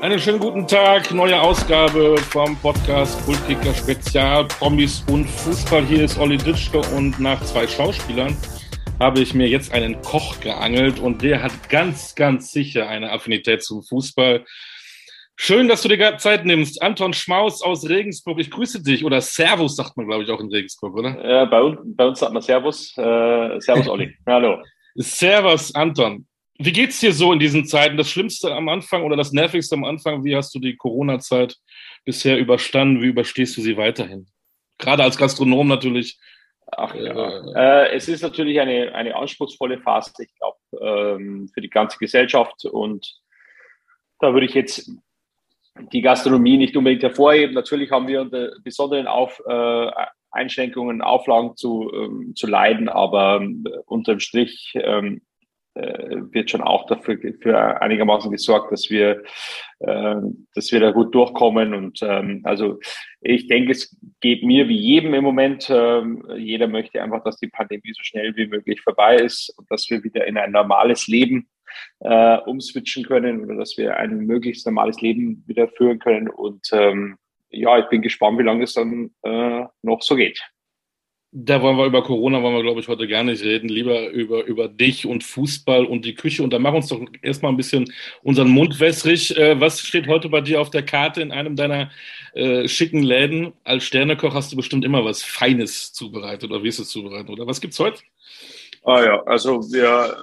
Einen schönen guten Tag, neue Ausgabe vom Podcast Kultkicker Spezial, Promis und Fußball. Hier ist Olli Ditschke und nach zwei Schauspielern habe ich mir jetzt einen Koch geangelt und der hat ganz, ganz sicher eine Affinität zum Fußball. Schön, dass du dir Zeit nimmst. Anton Schmaus aus Regensburg, ich grüße dich. Oder Servus sagt man, glaube ich, auch in Regensburg, oder? Ja, bei, uns, bei uns sagt man Servus. Äh, Servus, Olli. Hallo. Servus, Anton. Wie geht's dir so in diesen Zeiten? Das Schlimmste am Anfang oder das Nervigste am Anfang? Wie hast du die Corona-Zeit bisher überstanden? Wie überstehst du sie weiterhin? Gerade als Gastronom natürlich. Ach ja. Äh, es ist natürlich eine, eine anspruchsvolle Phase, ich glaube, ähm, für die ganze Gesellschaft. Und da würde ich jetzt die Gastronomie nicht unbedingt hervorheben. Natürlich haben wir unter besonderen Auf, äh, Einschränkungen, Auflagen zu, ähm, zu leiden, aber äh, unterm Strich ähm, äh, wird schon auch dafür für einigermaßen gesorgt, dass wir, äh, dass wir da gut durchkommen. Und ähm, also ich denke, es geht mir wie jedem im Moment. Ähm, jeder möchte einfach, dass die Pandemie so schnell wie möglich vorbei ist und dass wir wieder in ein normales Leben äh, umswitchen können oder dass wir ein möglichst normales Leben wieder führen können. Und ähm, ja, ich bin gespannt, wie lange es dann äh, noch so geht. Da wollen wir über Corona, wollen wir, glaube ich, heute gar nicht reden. Lieber über, über dich und Fußball und die Küche. Und dann mach uns doch erstmal ein bisschen unseren Mund wässrig. Äh, was steht heute bei dir auf der Karte in einem deiner äh, schicken Läden? Als Sternekoch hast du bestimmt immer was Feines zubereitet oder wirst du es zubereiten, oder? Was gibt's heute? Ah ja, also wir,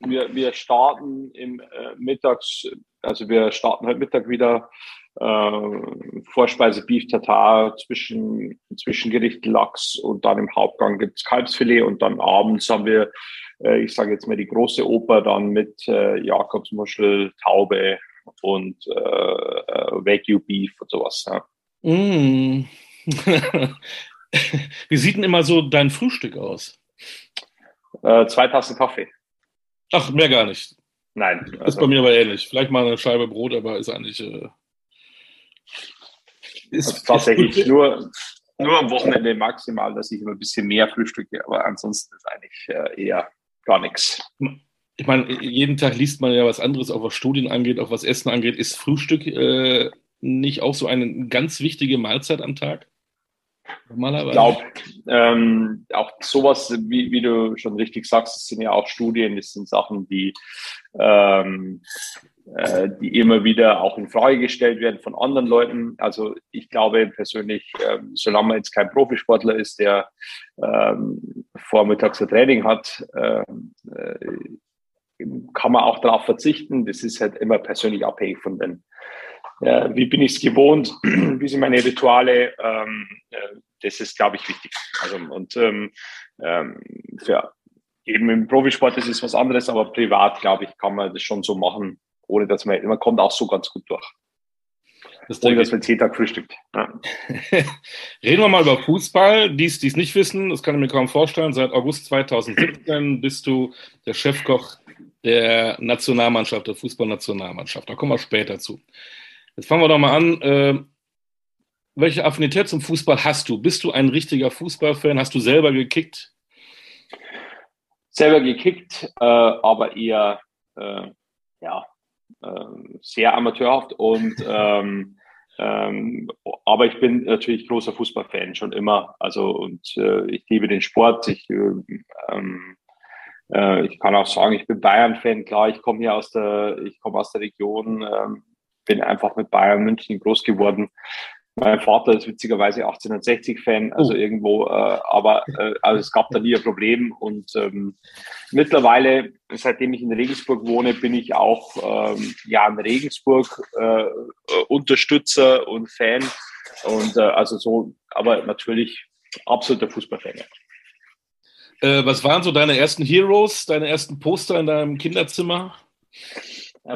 wir, wir starten im äh, Mittags, also wir starten heute Mittag wieder äh, Vorspeise Beef Tartar, zwischen, Zwischengericht Lachs und dann im Hauptgang gibt's Kalbsfilet und dann abends haben wir, äh, ich sage jetzt mal die große Oper dann mit äh, Jakobsmuschel, Taube und äh, äh Wagyu Beef und sowas. Ja. Mm. Wie sieht denn immer so dein Frühstück aus? Äh, zwei Tassen Kaffee. Ach, mehr gar nicht. Nein. Also, ist bei mir aber ähnlich. Vielleicht mal eine Scheibe Brot, aber ist eigentlich äh, ist, also tatsächlich ist nur, nur am Wochenende maximal, dass ich immer ein bisschen mehr frühstücke, aber ansonsten ist eigentlich äh, eher gar nichts. Ich meine, jeden Tag liest man ja was anderes, auch was Studien angeht, auch was Essen angeht. Ist Frühstück äh, nicht auch so eine ganz wichtige Mahlzeit am Tag? Normalerweise. Ich glaube, ähm, auch sowas, wie, wie du schon richtig sagst, das sind ja auch Studien, das sind Sachen, die ähm, äh, die immer wieder auch in Frage gestellt werden von anderen Leuten. Also ich glaube persönlich, äh, solange man jetzt kein Profisportler ist, der ähm, vormittags ein Training hat, ähm, äh, kann man auch darauf verzichten. Das ist halt immer persönlich abhängig von den, äh, wie bin ich es gewohnt, wie sind meine Rituale. Ähm, äh, das ist, glaube ich, wichtig. Also und ähm, ähm, für eben im Profisport ist es was anderes, aber privat, glaube ich, kann man das schon so machen, ohne dass man, man kommt auch so ganz gut durch. Das ohne dass man jeden Tag frühstückt. Ja. Reden wir mal über Fußball. Die, die es nicht wissen, das kann ich mir kaum vorstellen. Seit August 2017 bist du der Chefkoch der Nationalmannschaft, der Fußballnationalmannschaft. Da kommen wir später zu. Jetzt fangen wir doch mal an. Äh, welche Affinität zum Fußball hast du? Bist du ein richtiger Fußballfan? Hast du selber gekickt? Selber gekickt, äh, aber eher äh, ja, sehr amateurhaft und ähm, ähm, aber ich bin natürlich großer Fußballfan schon immer. Also und äh, ich liebe den Sport. Ich, ähm, äh, ich kann auch sagen, ich bin Bayern-Fan. Klar, ich komme hier aus der, ich komme aus der Region, ähm, bin einfach mit Bayern München groß geworden. Mein Vater ist witzigerweise 1860-Fan, also oh. irgendwo, äh, aber äh, also es gab da nie ein Problem. Und ähm, mittlerweile, seitdem ich in Regensburg wohne, bin ich auch ähm, ja ein Regensburg-Unterstützer äh, und Fan. Und äh, also so, aber natürlich absoluter Fußballfan. Äh, was waren so deine ersten Heroes, deine ersten Poster in deinem Kinderzimmer?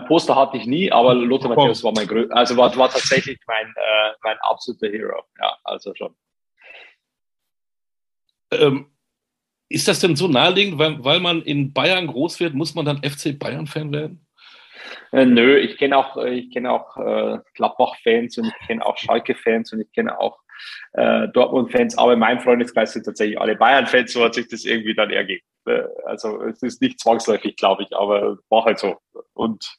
Poster hatte ich nie, aber Lothar Matthäus war mein Grö also war, war tatsächlich mein, äh, mein absoluter Hero. Ja, also schon. Ähm, ist das denn so naheliegend, weil, weil man in Bayern groß wird, muss man dann FC Bayern-Fan werden? Äh, nö, ich kenne auch, äh, ich kenne auch äh, Gladbach-Fans und ich kenne auch Schalke-Fans und ich kenne auch äh, Dortmund-Fans, aber in meinem Freundeskreis sind tatsächlich alle Bayern-Fans, so hat sich das irgendwie dann ergeben. Äh, also es ist nicht zwangsläufig, glaube ich, aber war halt so. Und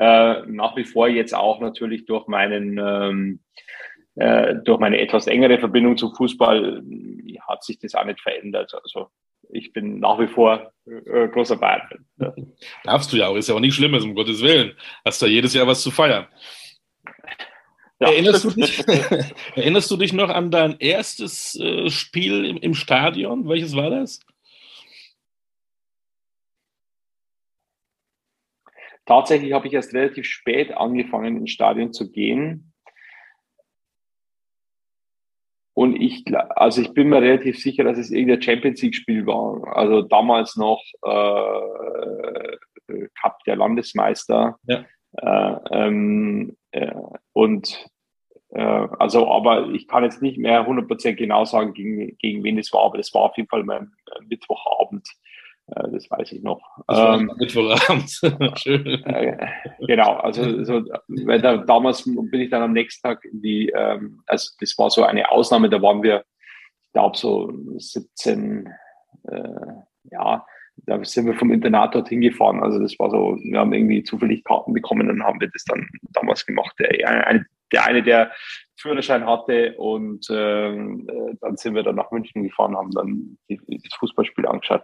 Äh, nach wie vor jetzt auch natürlich durch meinen ähm, äh, durch meine etwas engere Verbindung zum Fußball hat sich das auch nicht verändert. Also ich bin nach wie vor äh, großer Bayern. Ja. Darfst du ja auch, ist ja auch nicht Schlimmes, um Gottes Willen. Hast da jedes Jahr was zu feiern. Ja. Erinnerst, du dich, erinnerst du dich noch an dein erstes äh, Spiel im, im Stadion? Welches war das? Tatsächlich habe ich erst relativ spät angefangen, ins Stadion zu gehen. Und ich, also ich bin mir relativ sicher, dass es irgendein Champions League-Spiel war. Also damals noch äh, Cup der Landesmeister. Ja. Äh, ähm, äh, und äh, also, aber ich kann jetzt nicht mehr 100% genau sagen, gegen, gegen wen es war, aber das war auf jeden Fall mein Mittwochabend. Äh, das weiß ich noch. Ähm, Mittwochabend. Schön. Äh, genau, also so, weil da, damals bin ich dann am nächsten Tag in die, ähm, also das war so eine Ausnahme, da waren wir, ich glaube so 17, äh, ja, da sind wir vom Internat dorthin gefahren. Also das war so, wir haben irgendwie zufällig Karten bekommen und haben wir das dann damals gemacht. Der eine, der, eine, der Führerschein hatte und ähm, äh, dann sind wir dann nach München gefahren, haben dann das Fußballspiel angeschaut.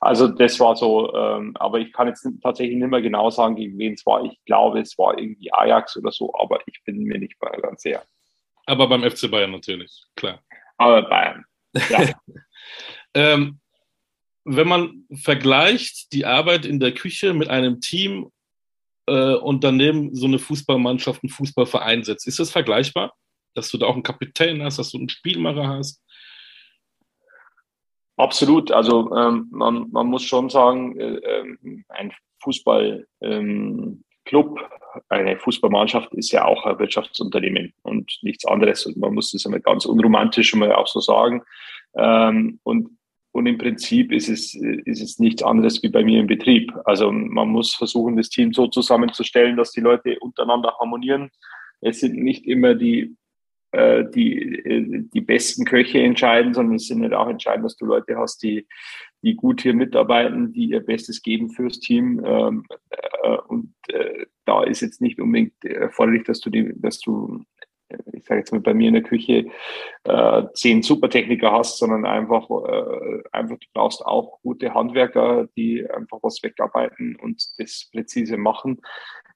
Also das war so, ähm, aber ich kann jetzt tatsächlich nicht mehr genau sagen, gegen wen es war. Ich glaube, es war irgendwie Ajax oder so, aber ich bin mir nicht mehr ganz sicher. Aber beim FC Bayern natürlich, klar. Aber Bayern, ja. ähm, wenn man vergleicht die Arbeit in der Küche mit einem Team äh, und daneben so eine Fußballmannschaft, einen Fußballverein setzt, ist das vergleichbar? Dass du da auch einen Kapitän hast, dass du einen Spielmacher hast? Absolut. Also ähm, man, man muss schon sagen, äh, ähm, ein Fußballclub, ähm, eine Fußballmannschaft ist ja auch ein Wirtschaftsunternehmen und nichts anderes. Und man muss das einmal ganz unromantisch mal auch so sagen. Ähm, und und im Prinzip ist es, ist es nichts anderes wie bei mir im Betrieb. Also man muss versuchen, das Team so zusammenzustellen, dass die Leute untereinander harmonieren. Es sind nicht immer die, äh, die, die besten Köche entscheiden, sondern es sind halt auch entscheidend, dass du Leute hast, die, die gut hier mitarbeiten, die ihr Bestes geben fürs Team. Ähm, äh, und äh, da ist jetzt nicht unbedingt erforderlich, dass du die, dass du ich sage jetzt mal bei mir in der Küche äh, zehn Supertechniker hast, sondern einfach, äh, einfach du brauchst auch gute Handwerker, die einfach was wegarbeiten und das präzise machen.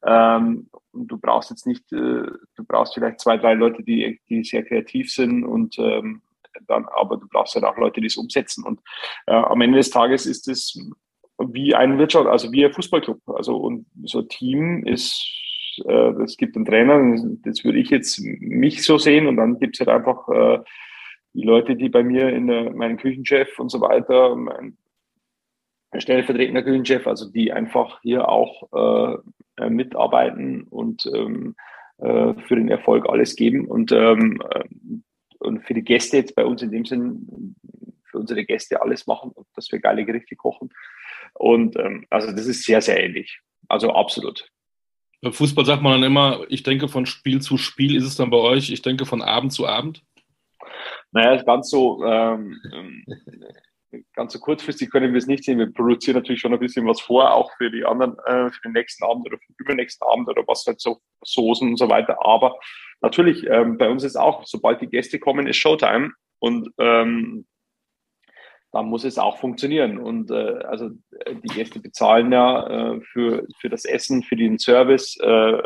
Ähm, und du brauchst jetzt nicht, äh, du brauchst vielleicht zwei, drei Leute, die, die sehr kreativ sind und ähm, dann, aber du brauchst halt auch Leute, die es umsetzen. Und äh, am Ende des Tages ist es wie ein Wirtschaft, also wie ein Fußballclub. Also und so ein Team ist äh, es gibt einen Trainer, das würde ich jetzt mich so sehen und dann gibt es halt einfach äh, die Leute, die bei mir in der, meinen Küchenchef und so weiter, mein stellvertretender Küchenchef, also die einfach hier auch äh, mitarbeiten und ähm, äh, für den Erfolg alles geben und, ähm, äh, und für die Gäste jetzt bei uns in dem Sinn, für unsere Gäste alles machen und dass wir geile Gerichte kochen. Und ähm, also das ist sehr, sehr ähnlich. Also absolut. Beim Fußball sagt man dann immer, ich denke von Spiel zu Spiel. Ist es dann bei euch, ich denke von Abend zu Abend? Naja, ganz so, ähm, ganz so kurzfristig können wir es nicht sehen. Wir produzieren natürlich schon ein bisschen was vor, auch für die anderen, äh, für den nächsten Abend oder für den übernächsten Abend oder was halt so, Soßen und so weiter. Aber natürlich, ähm, bei uns ist auch, sobald die Gäste kommen, ist Showtime. Und ähm, dann muss es auch funktionieren. Und äh, also äh, die Gäste bezahlen ja äh, für, für das Essen, für den Service, äh,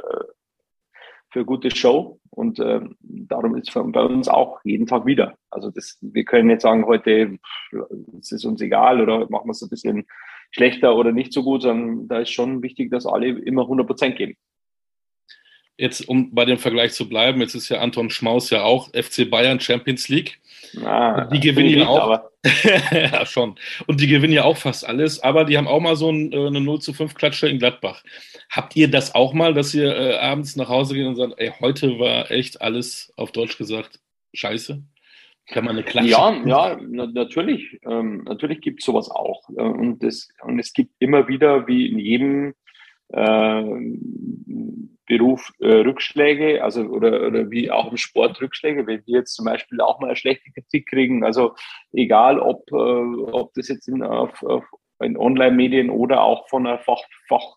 für gute Show. Und äh, darum ist es bei uns auch jeden Tag wieder. Also das, wir können jetzt sagen, heute ist es uns egal oder machen wir es ein bisschen schlechter oder nicht so gut, sondern da ist schon wichtig, dass alle immer 100 Prozent geben. Jetzt, um bei dem Vergleich zu bleiben, jetzt ist ja Anton Schmaus ja auch FC Bayern Champions League. Ah, die gewinnen ja auch. ja, schon. Und die gewinnen ja auch fast alles, aber die haben auch mal so ein, äh, eine 0 zu 5 Klatsche in Gladbach. Habt ihr das auch mal, dass ihr äh, abends nach Hause geht und sagt, ey, heute war echt alles auf Deutsch gesagt scheiße? Kann man eine Klatsche? Ja, ja, na, natürlich. Ähm, natürlich gibt es sowas auch. Äh, und, das, und es gibt immer wieder, wie in jedem äh, Beruf äh, Rückschläge, also oder, oder wie auch im Sport Rückschläge, wenn wir jetzt zum Beispiel auch mal eine schlechte Kritik kriegen, also egal ob, äh, ob das jetzt in, auf, auf in Online-Medien oder auch von der Fachkritik Fach,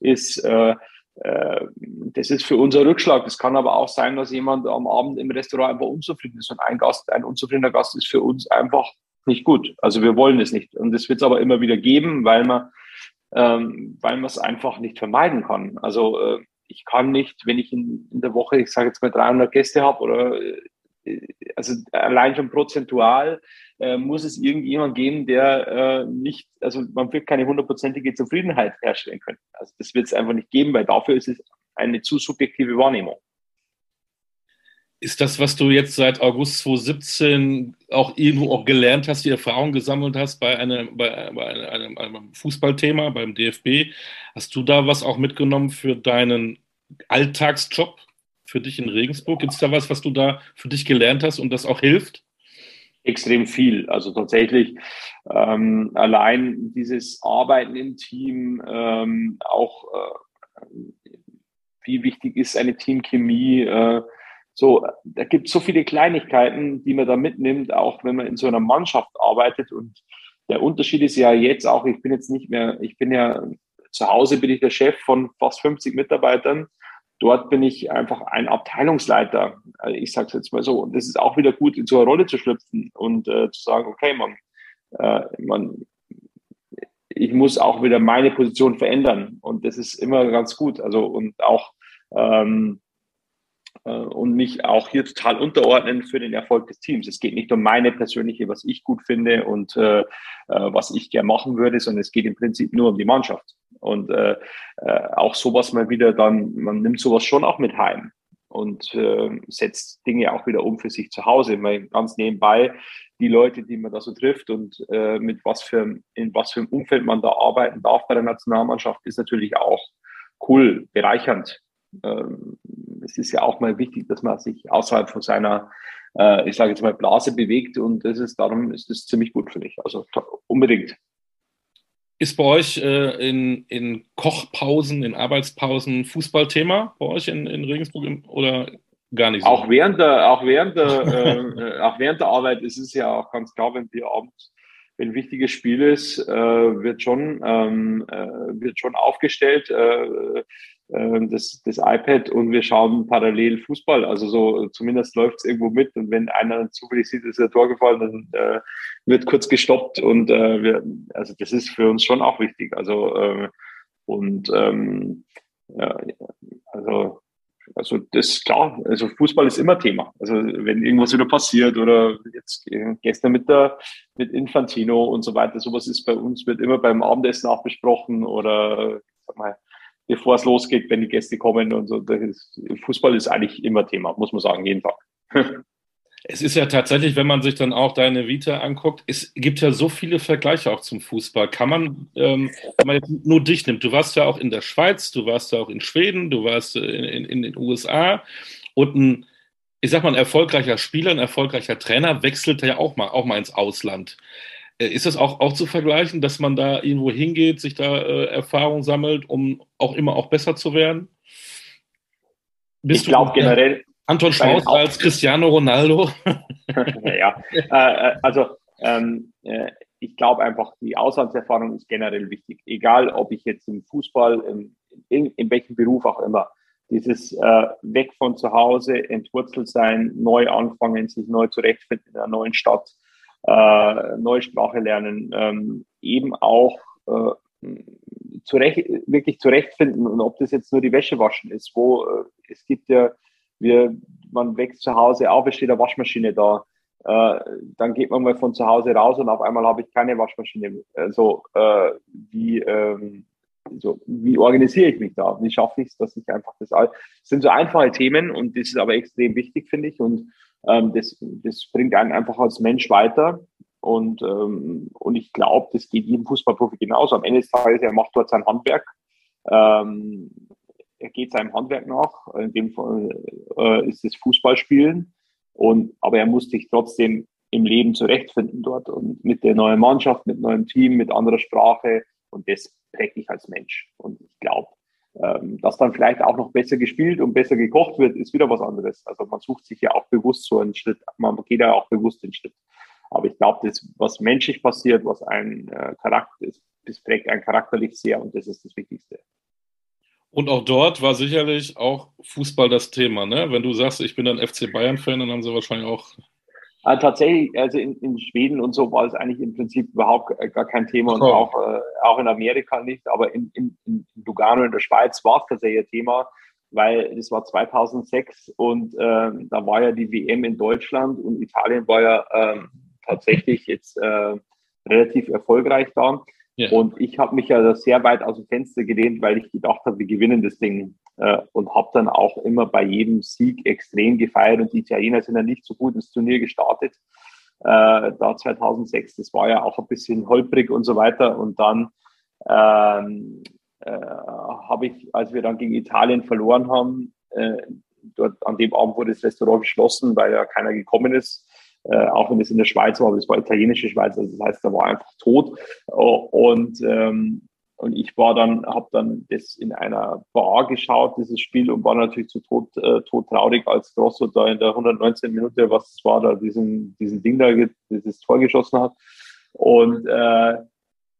äh, ist, äh, äh, das ist für unser Rückschlag. Das kann aber auch sein, dass jemand am Abend im Restaurant einfach unzufrieden ist. Und ein Gast, ein unzufriedener Gast ist für uns einfach nicht gut. Also wir wollen es nicht. Und das wird es aber immer wieder geben, weil man, ähm, weil man es einfach nicht vermeiden kann. Also äh, ich kann nicht, wenn ich in, in der Woche, ich sage jetzt mal 300 Gäste habe oder äh, also allein schon prozentual äh, muss es irgendjemand geben, der äh, nicht, also man wird keine hundertprozentige Zufriedenheit herstellen können. Also das wird es einfach nicht geben, weil dafür ist es eine zu subjektive Wahrnehmung. Ist das, was du jetzt seit August 2017 auch irgendwo auch gelernt hast, die Erfahrung gesammelt hast bei, einem, bei, bei einem, einem Fußballthema, beim DFB? Hast du da was auch mitgenommen für deinen Alltagsjob für dich in Regensburg? Gibt es da was, was du da für dich gelernt hast und das auch hilft? Extrem viel. Also tatsächlich ähm, allein dieses Arbeiten im Team, ähm, auch äh, wie wichtig ist eine Teamchemie, äh, so, da gibt es so viele Kleinigkeiten, die man da mitnimmt, auch wenn man in so einer Mannschaft arbeitet. Und der Unterschied ist ja jetzt auch, ich bin jetzt nicht mehr, ich bin ja zu Hause bin ich der Chef von fast 50 Mitarbeitern. Dort bin ich einfach ein Abteilungsleiter. Also ich sage es jetzt mal so. Und das ist auch wieder gut, in so eine Rolle zu schlüpfen und äh, zu sagen, okay, man, äh, man, ich muss auch wieder meine Position verändern. Und das ist immer ganz gut. Also und auch ähm, äh, und mich auch hier total unterordnen für den Erfolg des Teams. Es geht nicht um meine persönliche, was ich gut finde und äh, äh, was ich gerne machen würde, sondern es geht im Prinzip nur um die Mannschaft. Und äh, äh, auch sowas mal wieder dann, man nimmt sowas schon auch mit heim und äh, setzt Dinge auch wieder um für sich zu Hause. Mal ganz nebenbei die Leute, die man da so trifft und äh, mit was für in was für einem Umfeld man da arbeiten darf bei der Nationalmannschaft, ist natürlich auch cool, bereichernd. Ähm, es ist ja auch mal wichtig, dass man sich außerhalb von seiner, äh, ich sage jetzt mal, Blase bewegt und das ist, darum ist das ziemlich gut für mich. Also unbedingt. Ist bei euch äh, in, in Kochpausen, in Arbeitspausen Fußballthema bei euch in, in Regensburg oder gar nicht so? Auch während der, auch während der, äh, auch während der Arbeit ist es ja auch ganz klar, wenn wir abends wenn ein wichtiges Spiel ist, äh, wird schon ähm, äh, wird schon aufgestellt. Äh, äh, das, das iPad und wir schauen parallel Fußball. Also so zumindest läuft es irgendwo mit und wenn einer zufällig sieht, ist ein Tor gefallen, dann äh, wird kurz gestoppt und äh, wir, also das ist für uns schon auch wichtig. Also äh, und ähm, ja, also also das klar, also Fußball ist immer Thema. Also wenn irgendwas wieder passiert oder jetzt gestern mit der mit Infantino und so weiter, sowas ist bei uns, wird immer beim Abendessen auch besprochen oder sag mal, bevor es losgeht, wenn die Gäste kommen und so. Ist, Fußball ist eigentlich immer Thema, muss man sagen, jeden Tag. Es ist ja tatsächlich, wenn man sich dann auch deine Vita anguckt, es gibt ja so viele Vergleiche auch zum Fußball. Kann man, ähm, wenn man jetzt nur dich nimmt, du warst ja auch in der Schweiz, du warst ja auch in Schweden, du warst in, in, in den USA und ein, ich sag mal, ein erfolgreicher Spieler, ein erfolgreicher Trainer wechselt ja auch mal, auch mal ins Ausland. Äh, ist das auch, auch zu vergleichen, dass man da irgendwo hingeht, sich da äh, Erfahrung sammelt, um auch immer auch besser zu werden? Bist ich glaube generell. Anton Schmaus als Cristiano Ronaldo? ja, äh, also ähm, äh, ich glaube einfach, die Auslandserfahrung ist generell wichtig. Egal, ob ich jetzt im Fußball, in, in, in welchem Beruf auch immer, dieses äh, weg von zu Hause, entwurzelt sein, neu anfangen, sich neu zurechtfinden in einer neuen Stadt, äh, neue Sprache lernen, ähm, eben auch äh, zurecht, wirklich zurechtfinden und ob das jetzt nur die Wäsche waschen ist, wo äh, es gibt ja, wir, man wächst zu Hause auf, es steht eine Waschmaschine da, äh, dann geht man mal von zu Hause raus und auf einmal habe ich keine Waschmaschine. Also äh, wie, ähm, so, wie organisiere ich mich da? Wie schaffe ich es, dass ich einfach das all. Das sind so einfache Themen und das ist aber extrem wichtig, finde ich. Und ähm, das, das bringt einen einfach als Mensch weiter. Und, ähm, und ich glaube, das geht jedem Fußballprofi genauso. Am Ende des Tages, er macht dort sein Handwerk. Ähm, er geht seinem Handwerk nach. In dem Fall äh, ist es Fußballspielen. Und, aber er muss sich trotzdem im Leben zurechtfinden dort und mit der neuen Mannschaft, mit neuem Team, mit anderer Sprache. Und das prägt dich als Mensch. Und ich glaube, ähm, dass dann vielleicht auch noch besser gespielt und besser gekocht wird, ist wieder was anderes. Also man sucht sich ja auch bewusst so einen Schritt, man geht ja auch bewusst den Schritt. Aber ich glaube, das, was menschlich passiert, was ein äh, Charakter ist, das prägt einen charakterlich sehr und das ist das Wichtigste. Und auch dort war sicherlich auch Fußball das Thema. Ne? Wenn du sagst, ich bin ein FC Bayern-Fan, dann haben sie wahrscheinlich auch. Also tatsächlich, also in, in, Schweden und so war es eigentlich im Prinzip überhaupt gar kein Thema und auch, äh, auch in Amerika nicht. Aber in, in, in Lugano in der Schweiz war es tatsächlich ein Thema, weil das war 2006 und äh, da war ja die WM in Deutschland und Italien war ja äh, tatsächlich jetzt äh, relativ erfolgreich da. Yeah. Und ich habe mich ja sehr weit aus dem Fenster gelehnt, weil ich gedacht habe, wir gewinnen das Ding. Äh, und habe dann auch immer bei jedem Sieg extrem gefeiert. Und die Italiener sind ja nicht so gut ins Turnier gestartet. Äh, da 2006, das war ja auch ein bisschen holprig und so weiter. Und dann ähm, äh, habe ich, als wir dann gegen Italien verloren haben, äh, dort an dem Abend wurde das Restaurant geschlossen, weil ja keiner gekommen ist äh, auch wenn es in der Schweiz war, aber es war italienische Schweiz, also das heißt, da war einfach tot. Und, ähm, und ich war dann, habe dann das in einer Bar geschaut, dieses Spiel, und war natürlich zu tot, äh, tot traurig, als Grosso da in der 119 Minute, was war, da diesen, diesen Ding da, dieses Tor geschossen hat. Und äh,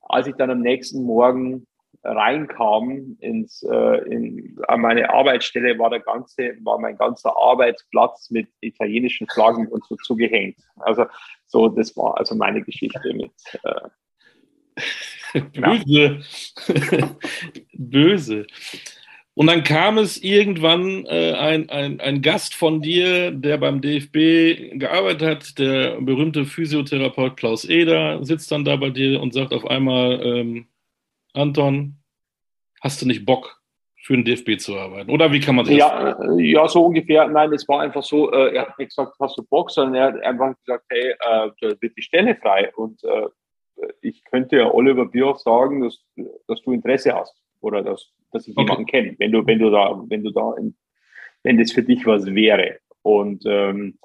als ich dann am nächsten Morgen reinkam ins, äh, in, an meine Arbeitsstelle, war der ganze, war mein ganzer Arbeitsplatz mit italienischen Flaggen und so zugehängt. Also so, das war also meine Geschichte mit. Äh, Böse. Böse. Und dann kam es irgendwann äh, ein, ein, ein Gast von dir, der beim DFB gearbeitet hat, der berühmte Physiotherapeut Klaus Eder, sitzt dann da bei dir und sagt auf einmal, ähm, Anton, hast du nicht Bock, für den DFB zu arbeiten? Oder wie kann man sich ja, das äh, Ja, so ungefähr. Nein, es war einfach so, äh, er hat nicht gesagt, hast du Bock, sondern er hat einfach gesagt, hey, äh, da wird die Stelle frei. Und äh, ich könnte ja Oliver Bierhoff sagen, dass, dass du Interesse hast oder dass, dass ich okay. jemanden kenne, wenn du, wenn du da, wenn du da, in, wenn das für dich was wäre. Und ähm,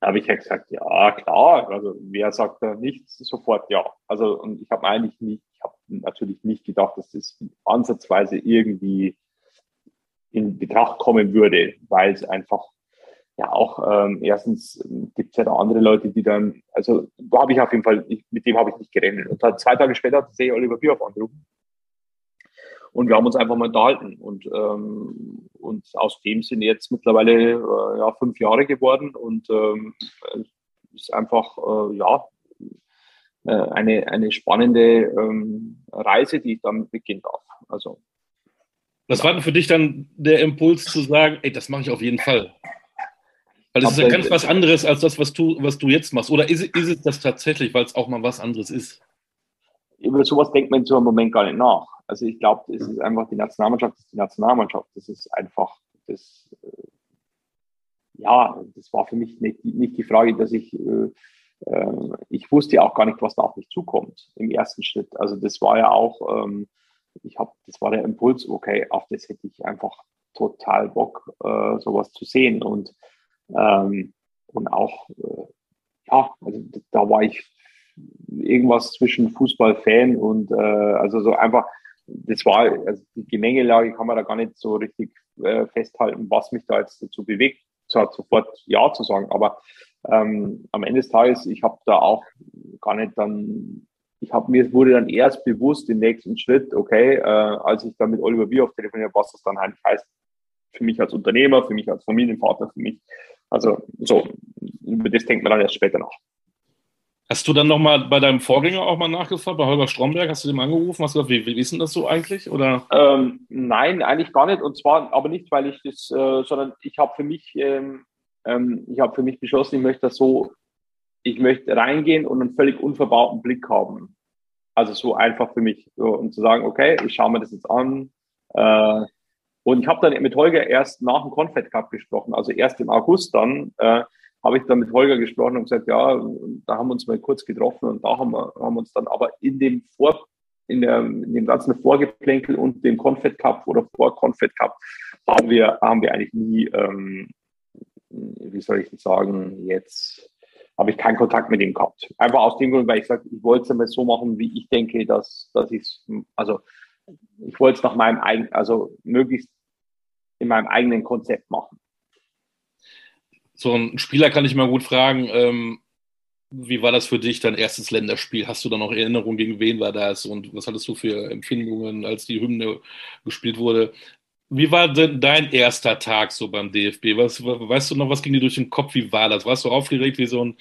da habe ich ja gesagt, ja, klar, also wer sagt da nicht sofort ja. Also und ich habe eigentlich nicht, ich habe natürlich nicht gedacht, dass das ansatzweise irgendwie in Betracht kommen würde, weil es einfach ja auch ähm, erstens gibt es ja da andere Leute, die dann, also da habe ich auf jeden Fall, ich, mit dem habe ich nicht gerechnet. Und dann zwei Tage später hat sich Oliver Bierhoff angerufen und wir haben uns einfach mal unterhalten. Und, ähm, und aus dem sind jetzt mittlerweile äh, ja, fünf Jahre geworden. Und ähm, ist einfach, äh, ja, äh, eine, eine spannende ähm, Reise, die ich damit beginnen darf. Also, was war denn für dich dann der Impuls zu sagen, ey, das mache ich auf jeden Fall? Weil das ist ja ganz was anderes als das, was du, was du jetzt machst. Oder ist, ist es das tatsächlich, weil es auch mal was anderes ist? Über sowas denkt man zu einem Moment gar nicht nach. Also ich glaube, es ist einfach die Nationalmannschaft, ist die Nationalmannschaft. Das ist einfach das, äh, ja, das war für mich nicht, nicht die Frage, dass ich, äh, äh, ich wusste ja auch gar nicht, was da auf mich zukommt im ersten Schritt. Also das war ja auch, ähm, ich habe, das war der Impuls, okay, auf das hätte ich einfach total Bock, sowas zu sehen und ähm, und auch, äh, ja, also da war ich irgendwas zwischen Fußballfan und äh, also so einfach das war, also die Gemengelage kann man da gar nicht so richtig äh, festhalten, was mich da jetzt dazu bewegt, zwar sofort Ja zu sagen, aber ähm, am Ende des Tages, ich habe da auch gar nicht dann, ich habe mir wurde dann erst bewusst den nächsten Schritt, okay, äh, als ich dann mit Oliver Bierhoff telefoniert was das dann eigentlich heißt für mich als Unternehmer, für mich als Familienvater, für mich, also so, über das denkt man dann erst später nach. Hast du dann nochmal bei deinem Vorgänger auch mal nachgefragt, bei Holger Stromberg? Hast du dem angerufen? Hast du gesagt, wie, wie ist denn das so eigentlich? Oder? Ähm, nein, eigentlich gar nicht. Und zwar aber nicht, weil ich das, äh, sondern ich habe für mich, ähm, ähm, ich habe für mich beschlossen, ich möchte das so, ich möchte reingehen und einen völlig unverbauten Blick haben. Also so einfach für mich, so, um zu sagen, okay, ich schaue mir das jetzt an. Äh, und ich habe dann mit Holger erst nach dem Confed Cup gesprochen, also erst im August dann. Äh, habe ich dann mit Holger gesprochen und gesagt, ja, da haben wir uns mal kurz getroffen und da haben wir, haben uns dann aber in dem Vor, in, der, in dem ganzen Vorgeplänkel und dem Confed Cup oder vor Confed Cup haben wir, haben wir eigentlich nie, ähm, wie soll ich sagen, jetzt habe ich keinen Kontakt mit ihm gehabt. Einfach aus dem Grund, weil ich sage, ich wollte es einmal so machen, wie ich denke, dass, dass ich es, also ich wollte es nach meinem eigenen, also möglichst in meinem eigenen Konzept machen so ein Spieler kann ich mal gut fragen, ähm, wie war das für dich, dein erstes Länderspiel? Hast du da noch Erinnerungen, gegen wen war das und was hattest du für Empfindungen, als die Hymne gespielt wurde? Wie war denn dein erster Tag so beim DFB? Was, weißt du noch, was ging dir durch den Kopf? Wie war das? Warst du aufgeregt wie so ein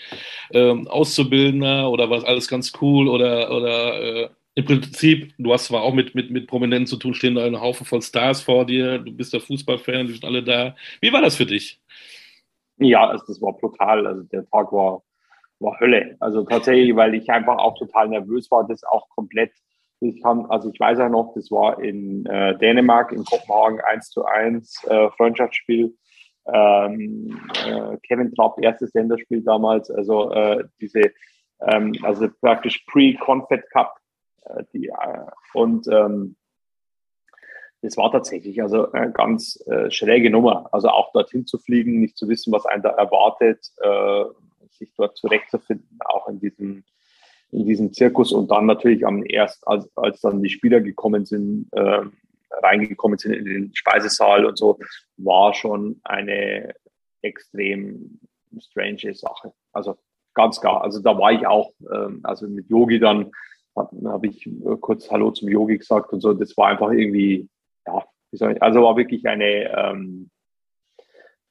ähm, Auszubildender oder war alles ganz cool? Oder, oder äh, im Prinzip, du hast zwar auch mit, mit, mit Prominenten zu tun, stehen da ein Haufen voll Stars vor dir, du bist der Fußballfan, die sind alle da. Wie war das für dich? Ja, also das war brutal. Also der Tag war, war Hölle. Also tatsächlich, weil ich einfach auch total nervös war, das auch komplett ich kann, also ich weiß ja noch, das war in äh, Dänemark, in Kopenhagen 1 zu 1 äh, Freundschaftsspiel. Ähm, äh, Kevin Trapp, erstes Länderspiel damals, also äh, diese, ähm, also praktisch Pre-Confed Cup. Äh, die, äh, und ähm, das war tatsächlich also eine ganz äh, schräge Nummer. Also auch dorthin zu fliegen, nicht zu wissen, was einen da erwartet, äh, sich dort zurechtzufinden, auch in diesem in diesem Zirkus und dann natürlich am erst, als, als dann die Spieler gekommen sind, äh, reingekommen sind in den Speisesaal und so, war schon eine extrem strange Sache. Also ganz klar. Also da war ich auch, ähm, also mit Yogi dann habe ich kurz Hallo zum Yogi gesagt und so. Das war einfach irgendwie, ja, wie soll ich, also war wirklich eine ähm,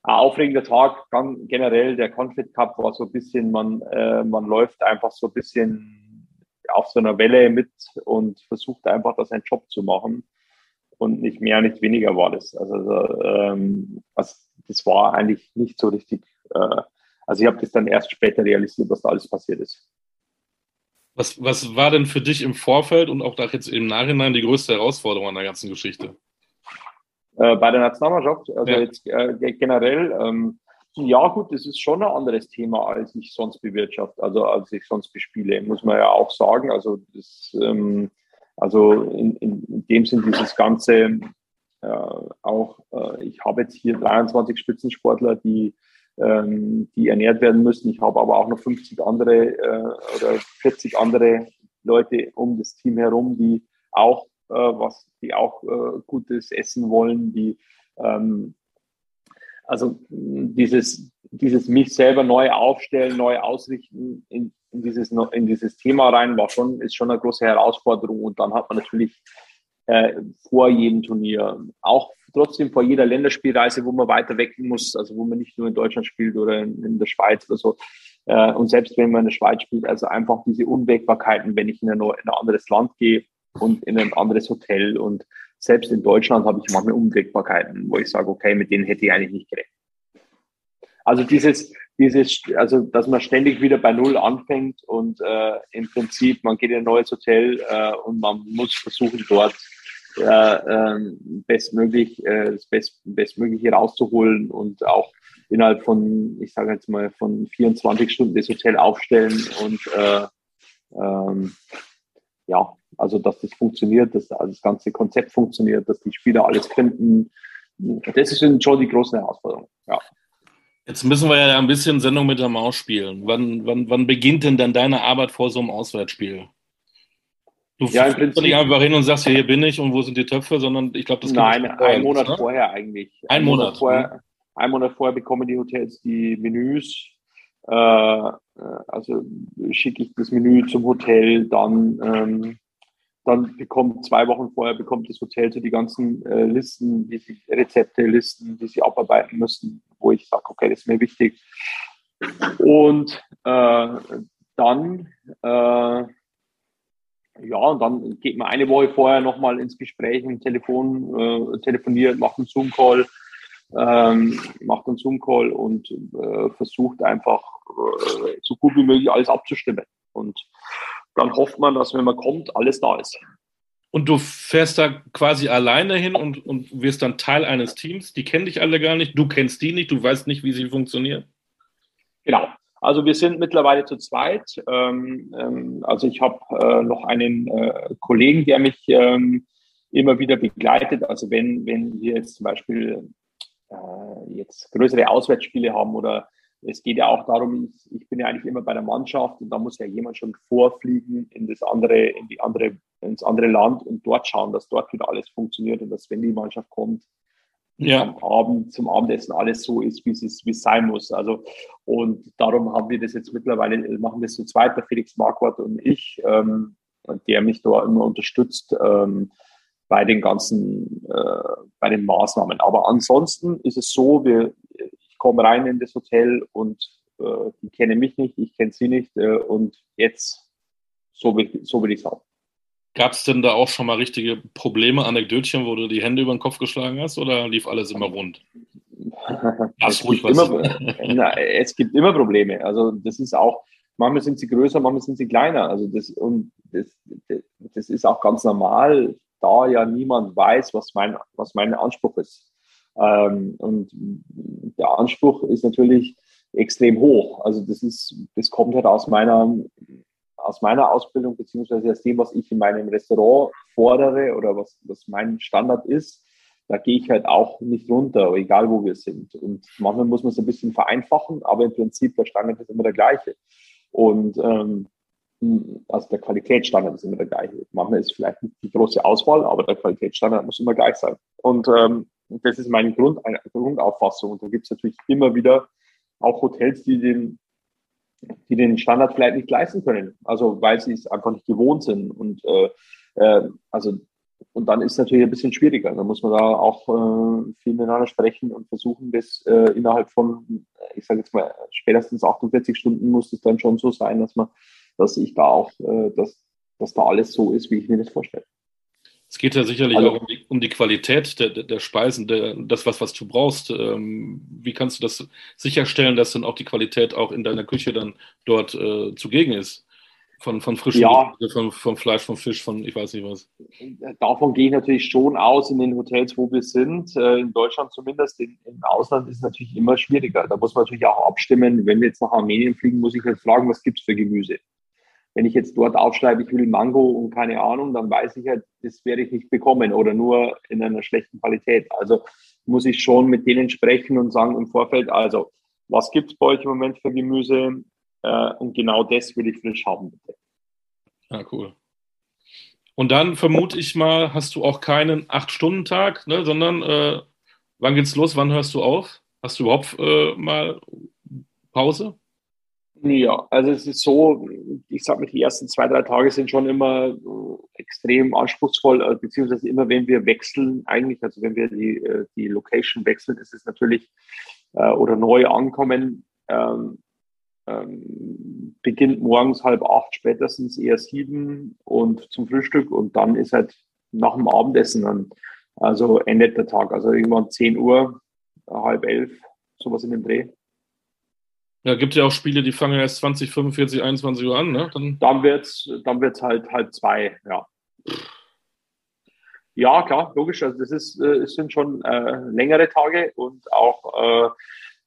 ein aufregender Tag. Ganz generell, der Confit Cup war so ein bisschen, man, äh, man läuft einfach so ein bisschen auf so einer Welle mit und versucht einfach, das einen Job zu machen. Und nicht mehr, nicht weniger war das. Also, ähm, also das war eigentlich nicht so richtig. Äh, also ich habe das dann erst später realisiert, was da alles passiert ist. Was, was war denn für dich im Vorfeld und auch jetzt im Nachhinein die größte Herausforderung an der ganzen Geschichte? Äh, bei der Nationalmannschaft, also ja. jetzt äh, generell, ähm, ja gut, das ist schon ein anderes Thema, als ich sonst bewirtschaft, also als ich sonst bespiele, muss man ja auch sagen. Also das, ähm, also in, in, dem Sinn dieses ganze äh, auch, äh, ich habe jetzt hier 23 Spitzensportler, die ähm, die ernährt werden müssen. Ich habe aber auch noch 50 andere äh, oder 40 andere Leute um das Team herum, die auch äh, was die auch äh, gutes Essen wollen, die ähm, also dieses, dieses mich selber neu aufstellen, neu ausrichten in, in, dieses, in dieses Thema rein, war schon, ist schon eine große Herausforderung. Und dann hat man natürlich äh, vor jedem Turnier, auch trotzdem vor jeder Länderspielreise, wo man weiter weg muss, also wo man nicht nur in Deutschland spielt oder in, in der Schweiz oder so. Äh, und selbst wenn man in der Schweiz spielt, also einfach diese Unwägbarkeiten, wenn ich in, eine, in ein anderes Land gehe, und in ein anderes Hotel. Und selbst in Deutschland habe ich manchmal Unwägbarkeiten, wo ich sage, okay, mit denen hätte ich eigentlich nicht gerechnet. Also dieses, dieses, also dass man ständig wieder bei Null anfängt und äh, im Prinzip, man geht in ein neues Hotel äh, und man muss versuchen, dort äh, äh, bestmöglich, äh, das Best, Bestmögliche rauszuholen und auch innerhalb von, ich sage jetzt mal, von 24 Stunden das Hotel aufstellen und äh, ähm, ja, also dass das funktioniert, dass das ganze Konzept funktioniert, dass die Spieler alles finden. Das sind schon die großen Herausforderungen. Ja. Jetzt müssen wir ja ein bisschen Sendung mit der Maus spielen. Wann, wann, wann beginnt denn dann deine Arbeit vor so einem Auswärtsspiel? Du ja, im Prinzip nicht einfach hin und sagst, hier bin ich und wo sind die Töpfe, sondond ich glaube, das Nein, ein Monat ne? vorher eigentlich. Ein, ein Monat. Monat vorher, ne? Ein Monat vorher bekommen die Hotels die Menüs. Äh, also schicke ich das Menü zum Hotel, dann ähm, dann bekommt zwei Wochen vorher bekommt das Hotel so die ganzen äh, Listen, die sie, Rezepte, Listen, die sie abarbeiten müssen, wo ich sage, okay, das ist mir wichtig. Und äh, dann, äh, ja, und dann geht man eine Woche vorher nochmal ins Gespräch im Telefon, äh, telefoniert, macht einen Zoom-Call, ähm, macht einen Zoom-Call und äh, versucht einfach äh, so gut wie möglich alles abzustimmen. Und dann hofft man, dass wenn man kommt, alles da ist. Und du fährst da quasi alleine hin und, und wirst dann Teil eines Teams. Die kennen dich alle gar nicht, du kennst die nicht, du weißt nicht, wie sie funktionieren. Genau. Also wir sind mittlerweile zu zweit. Ähm, ähm, also ich habe äh, noch einen äh, Kollegen, der mich ähm, immer wieder begleitet. Also wenn, wenn wir jetzt zum Beispiel äh, jetzt größere Auswärtsspiele haben oder es geht ja auch darum, ich bin ja eigentlich immer bei der Mannschaft und da muss ja jemand schon vorfliegen in das andere, in die andere, ins andere Land und dort schauen, dass dort wieder alles funktioniert und dass wenn die Mannschaft kommt, ja. am Abend zum Abendessen alles so ist, wie es, wie es sein muss. Also und darum haben wir das jetzt mittlerweile, machen das zu zweit, der Felix Marquardt und ich, ähm, der mich da immer unterstützt ähm, bei den ganzen, äh, bei den Maßnahmen. Aber ansonsten ist es so, wir, ich komme rein in das Hotel und äh, die kennen mich nicht, ich kenne sie nicht äh, und jetzt so will, so will ich es haben. Gab es denn da auch schon mal richtige Probleme, Anekdötchen, wo du die Hände über den Kopf geschlagen hast oder lief alles immer rund? es, gibt immer, na, es gibt immer Probleme. Also das ist auch, manchmal sind sie größer, manchmal sind sie kleiner. Also das, und das, das ist auch ganz normal, da ja niemand weiß, was mein, was mein Anspruch ist. Ähm, und der Anspruch ist natürlich extrem hoch. Also das ist, das kommt halt aus meiner aus meiner Ausbildung beziehungsweise aus dem, was ich in meinem Restaurant fordere oder was, was mein Standard ist, da gehe ich halt auch nicht runter, egal wo wir sind. Und manchmal muss man es ein bisschen vereinfachen, aber im Prinzip der Standard ist immer der gleiche. Und ähm, also der Qualitätsstandard ist immer der gleiche. Manchmal ist vielleicht nicht die große Auswahl, aber der Qualitätsstandard muss immer gleich sein. Und ähm, das ist meine Grund, Grundauffassung. Und da gibt es natürlich immer wieder auch Hotels, die den die den Standard vielleicht nicht leisten können. Also weil sie es einfach nicht gewohnt sind. Und äh, äh, also und dann ist es natürlich ein bisschen schwieriger. Da muss man da auch äh, viel miteinander sprechen und versuchen, das äh, innerhalb von, ich sage jetzt mal, spätestens 48 Stunden muss es dann schon so sein, dass man, dass ich da auch, äh, dass, dass da alles so ist, wie ich mir das vorstelle. Es geht ja sicherlich also, auch um die, um die Qualität der, der, Speisen, der, das, was, was du brauchst. Ähm, wie kannst du das sicherstellen, dass dann auch die Qualität auch in deiner Küche dann dort äh, zugegen ist? Von, von frischen, ja. von, von Fleisch, von Fisch, von ich weiß nicht was. Davon gehe ich natürlich schon aus in den Hotels, wo wir sind. Äh, in Deutschland zumindest. In, Im Ausland ist es natürlich immer schwieriger. Da muss man natürlich auch abstimmen. Wenn wir jetzt nach Armenien fliegen, muss ich jetzt fragen, was gibt es für Gemüse? Wenn ich jetzt dort aufschreibe, ich will Mango und keine Ahnung, dann weiß ich halt, das werde ich nicht bekommen oder nur in einer schlechten Qualität. Also muss ich schon mit denen sprechen und sagen im Vorfeld, also was gibt es bei euch im Moment für Gemüse? Äh, und genau das will ich frisch haben, bitte. Ja, cool. Und dann vermute ich mal, hast du auch keinen Acht-Stunden-Tag, ne, sondern äh, wann geht's los, wann hörst du auf? Hast du überhaupt äh, mal Pause? Ja, also es ist so, ich sag mal, die ersten zwei, drei Tage sind schon immer äh, extrem anspruchsvoll, äh, beziehungsweise immer wenn wir wechseln, eigentlich, also wenn wir die, äh, die Location wechseln, ist es natürlich oder neu ankommen, ähm, ähm, beginnt morgens halb acht, spätestens eher sieben und zum Frühstück und dann ist halt nach dem Abendessen dann, also endet der Tag, also irgendwann zehn Uhr, halb elf, sowas in dem Dreh. Ja, gibt ja auch Spiele, die fangen erst 20, 45, 21 Uhr an, ne? Dann, dann wird es dann wird's halt halb zwei, ja. Ja, klar, logisch. Also das ist, äh, sind schon äh, längere Tage und auch, äh,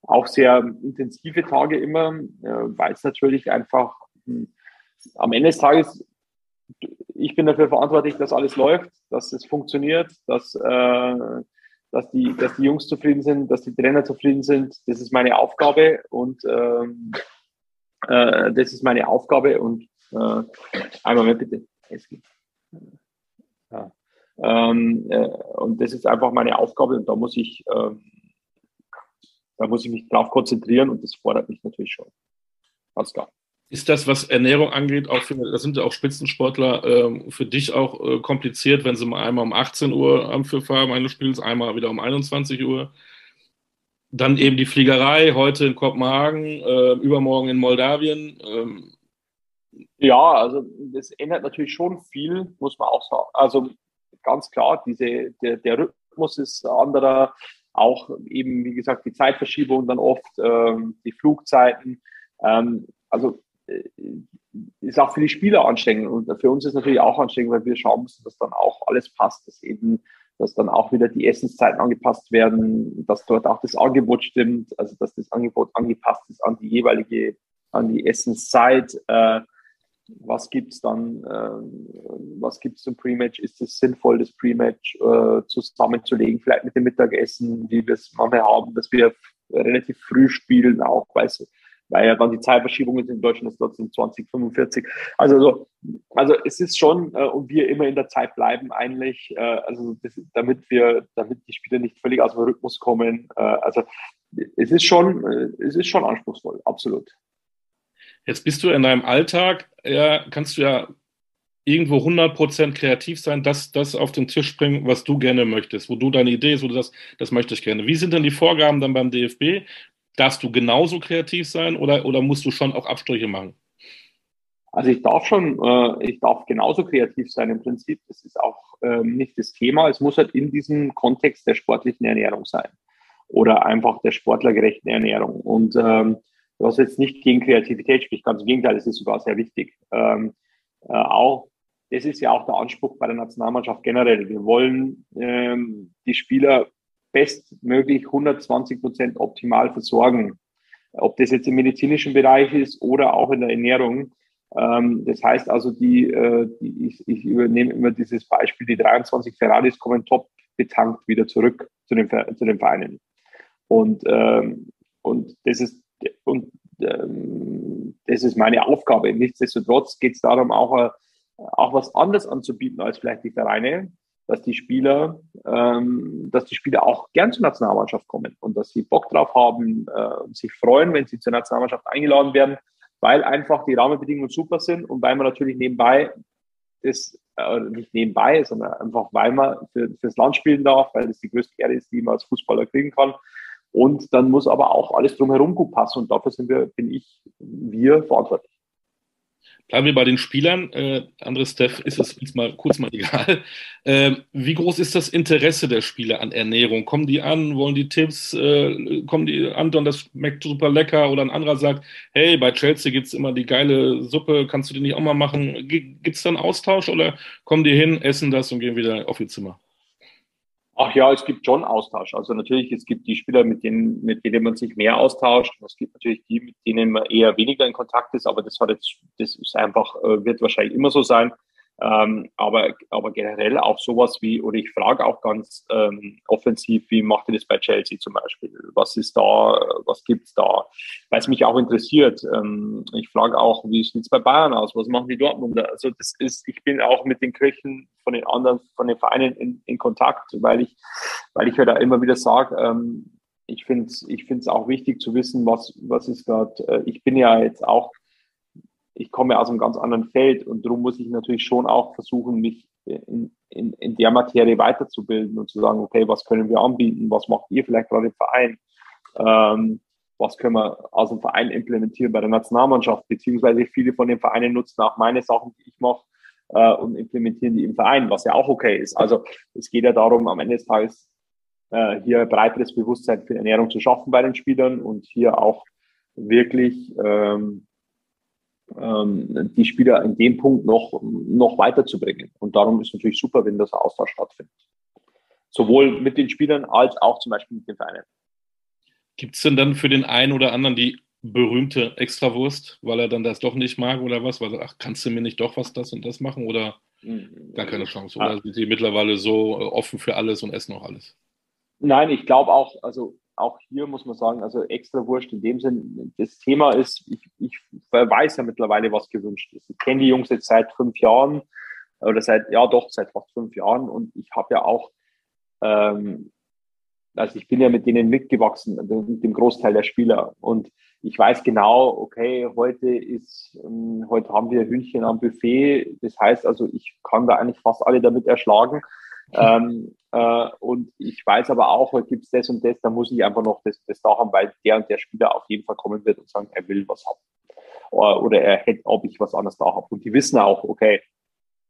auch sehr intensive Tage immer, äh, weil es natürlich einfach mh, hm, am Ende des Tages, ich bin dafür verantwortlich, dass alles läuft, dass es funktioniert, dass äh, dass die, dass die Jungs zufrieden sind, dass die Trainer zufrieden sind. Das ist meine Aufgabe und ähm, äh, das ist meine Aufgabe und äh, einmal mehr bitte. Ja. Ähm, äh, und das ist einfach meine Aufgabe und da muss ich, ähm, da muss ich mich drauf konzentrieren und das fordert mich natürlich schon. Ganz klar. Ist das, was Ernährung angeht, auch für, das sind ja auch Spitzensportler, äh, für dich auch äh, kompliziert, wenn sie mal einmal um 18 Uhr am Pfiff haben eines Spiels, einmal wieder um 21 Uhr? Dann eben die Fliegerei, heute in Kopenhagen, äh, übermorgen in Moldawien. Ähm. Ja, also das ändert natürlich schon viel, muss man auch sagen. Also ganz klar, diese, der, der Rhythmus ist anderer, auch eben, wie gesagt, die Zeitverschiebung dann oft, ähm, die Flugzeiten. Ähm, also ist auch für die Spieler anstrengend und für uns ist es natürlich auch anstrengend, weil wir schauen müssen, dass dann auch alles passt, dass eben, dass dann auch wieder die Essenszeiten angepasst werden, dass dort auch das Angebot stimmt, also dass das Angebot angepasst ist an die jeweilige, an die Essenszeit. Äh, was gibt's dann, äh, was gibt's zum Pre-Match? Ist es sinnvoll, das Pre-Match äh, zusammenzulegen, vielleicht mit dem Mittagessen, wie wir es manchmal haben, dass wir relativ früh spielen, auch weil es weil ja dann die Zeitverschiebungen in Deutschland ist trotzdem 2045. Also, so, also es ist schon, äh, und wir immer in der Zeit bleiben eigentlich, äh, also das, damit wir, damit die Spieler nicht völlig aus dem Rhythmus kommen. Äh, also es ist schon, äh, es ist schon anspruchsvoll, absolut. Jetzt bist du in deinem Alltag, ja, kannst du ja irgendwo 100% kreativ sein, das, das auf den Tisch bringen, was du gerne möchtest, wo du deine Idee ist, wo du das, das möchte ich gerne. Wie sind denn die Vorgaben dann beim DFB? Darfst du genauso kreativ sein oder, oder musst du schon auch Abstriche machen? Also ich darf schon, äh, ich darf genauso kreativ sein im Prinzip. Das ist auch ähm, nicht das Thema. Es muss halt in diesem Kontext der sportlichen Ernährung sein oder einfach der sportlergerechten Ernährung. Und ähm, was jetzt nicht gegen Kreativität spricht, ganz im Gegenteil, es ist sogar sehr wichtig. Ähm, äh, auch das ist ja auch der Anspruch bei der Nationalmannschaft generell. Wir wollen ähm, die Spieler bestmöglich 120 Prozent optimal versorgen. Ob das jetzt im medizinischen Bereich ist oder auch in der Ernährung. Ähm, das heißt also, die, äh, die ich, ich, übernehme immer dieses Beispiel, die 23 Ferraris kommen top betankt wieder zurück zu den, zu den Vereinen. Und, ähm, und das ist und ähm, das ist meine Aufgabe. Nichtsdestotrotz geht es darum, auch äh, auch was anderes anzubieten als vielleicht die Vereine, dass die Spieler, ähm, dass die Spieler auch gern zur Nationalmannschaft kommen und dass sie Bock drauf haben, äh, sich freuen, wenn sie zur Nationalmannschaft eingeladen werden, weil einfach die Rahmenbedingungen super sind und weil man natürlich nebenbei das äh, nicht nebenbei, sondern einfach weil man für, fürs Land spielen darf, weil das die größte Ehre ist, die man als Fußballer kriegen kann. Und dann muss aber auch alles drumherum gut passen und dafür sind wir, bin ich, wir verantwortlich. Bleiben wir bei den Spielern. Äh, Andres Steff ist es uns mal kurz mal egal. Äh, wie groß ist das Interesse der Spieler an Ernährung? Kommen die an, wollen die Tipps, äh, kommen die an, das schmeckt super lecker oder ein anderer sagt, hey, bei Chelsea gibt es immer die geile Suppe, kannst du die nicht auch mal machen? Gibt es dann Austausch oder kommen die hin, essen das und gehen wieder auf ihr Zimmer? Ach ja, es gibt schon Austausch. Also natürlich, es gibt die Spieler, mit denen, mit denen man sich mehr austauscht. Es gibt natürlich die, mit denen man eher weniger in Kontakt ist, aber das hat jetzt, das ist einfach, äh, wird wahrscheinlich immer so sein. Ähm, aber, aber generell auch sowas wie, oder ich frage auch ganz ähm, offensiv, wie macht ihr das bei Chelsea zum Beispiel? Was ist da, was gibt's da? Weil es mich auch interessiert. Ähm, ich frage auch, wie sieht's bei Bayern aus? Was machen die Dortmunder? Also das ist, ich bin auch mit den Köchen von den anderen, von den Vereinen in, in Kontakt, weil ich, weil ich ja da immer wieder sage, ähm, ich finde es ich auch wichtig zu wissen, was, was ist gerade, äh, ich bin ja jetzt auch ich komme aus einem ganz anderen Feld und darum muss ich natürlich schon auch versuchen, mich in, in, in der Materie weiterzubilden und zu sagen, okay, was können wir anbieten, was macht ihr vielleicht gerade im Verein, ähm, was können wir aus dem Verein implementieren bei der Nationalmannschaft, beziehungsweise viele von den Vereinen nutzen auch meine Sachen, die ich mache äh, und implementieren die im Verein, was ja auch okay ist. Also es geht ja darum, am Ende des Tages äh, hier breiteres Bewusstsein für Ernährung zu schaffen bei den Spielern und hier auch wirklich ähm, ähm, die Spieler in dem Punkt noch, noch weiterzubringen. Und darum ist es natürlich super, wenn das Austausch stattfindet. Sowohl mit den Spielern als auch zum Beispiel mit den Vereinen. Gibt es denn dann für den einen oder anderen die berühmte Extrawurst, weil er dann das doch nicht mag oder was? Weil er, ach, kannst du mir nicht doch was das und das machen oder mhm. gar keine Chance? Oder sind die mittlerweile so offen für alles und essen auch alles? Nein, ich glaube auch, also auch hier muss man sagen, also extra wurscht in dem Sinn, das Thema ist, ich, ich weiß ja mittlerweile, was gewünscht ist. Ich kenne die Jungs jetzt seit fünf Jahren oder seit, ja doch, seit fast fünf Jahren. Und ich habe ja auch, ähm, also ich bin ja mit denen mitgewachsen, mit dem Großteil der Spieler. Und ich weiß genau, okay, heute ist, ähm, heute haben wir Hühnchen am Buffet, das heißt also, ich kann da eigentlich fast alle damit erschlagen ähm, äh, und ich weiß aber auch, heute gibt es das und das, da muss ich einfach noch das, das da haben, weil der und der Spieler auf jeden Fall kommen wird und sagen, er will was haben. Oder, er hätte, ob ich was anderes da habe. Und die wissen auch, okay,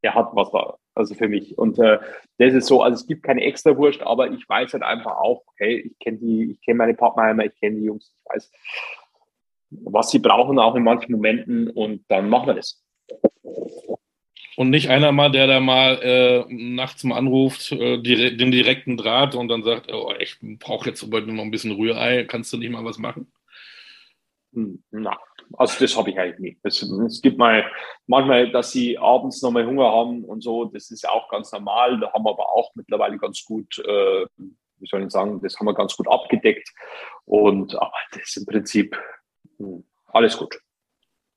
er hat was da, also für mich. Und äh, das ist so, also es gibt keine extra Wurst, aber ich weiß halt einfach auch, okay, ich kenne die, ich kenne meine Partner, ich kenne die Jungs, ich weiß, was sie brauchen, auch in manchen Momenten und dann machen wir das. Und nicht einer mal, der da mal äh, nachts mal anruft, äh, dire den direkten Draht und dann sagt, oh, ich brauche jetzt heute noch ein bisschen Rührei, kannst du nicht mal was machen? Hm, na, also das habe ich eigentlich nicht. Es, es, gibt mal manchmal, dass sie abends nochmal Hunger haben und so, das ist ja auch ganz normal. Da haben wir aber auch mittlerweile ganz gut, äh, wie soll ich sagen, das haben wir ganz gut abgedeckt. Und aber das ist im Prinzip, hm, alles gut.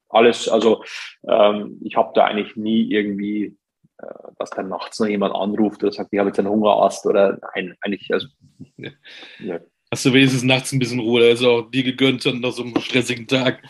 Alles, also ähm, ich habe da eigentlich nie irgendwie, äh, dass dann nachts noch jemand anruft oder sagt, ich habe jetzt einen Hungerast oder nein, eigentlich, also. Ja. Ja. Hast du wenigstens nachts ein bisschen Ruhe, ist auch dir gegönnt nach so einem stressigen Tag.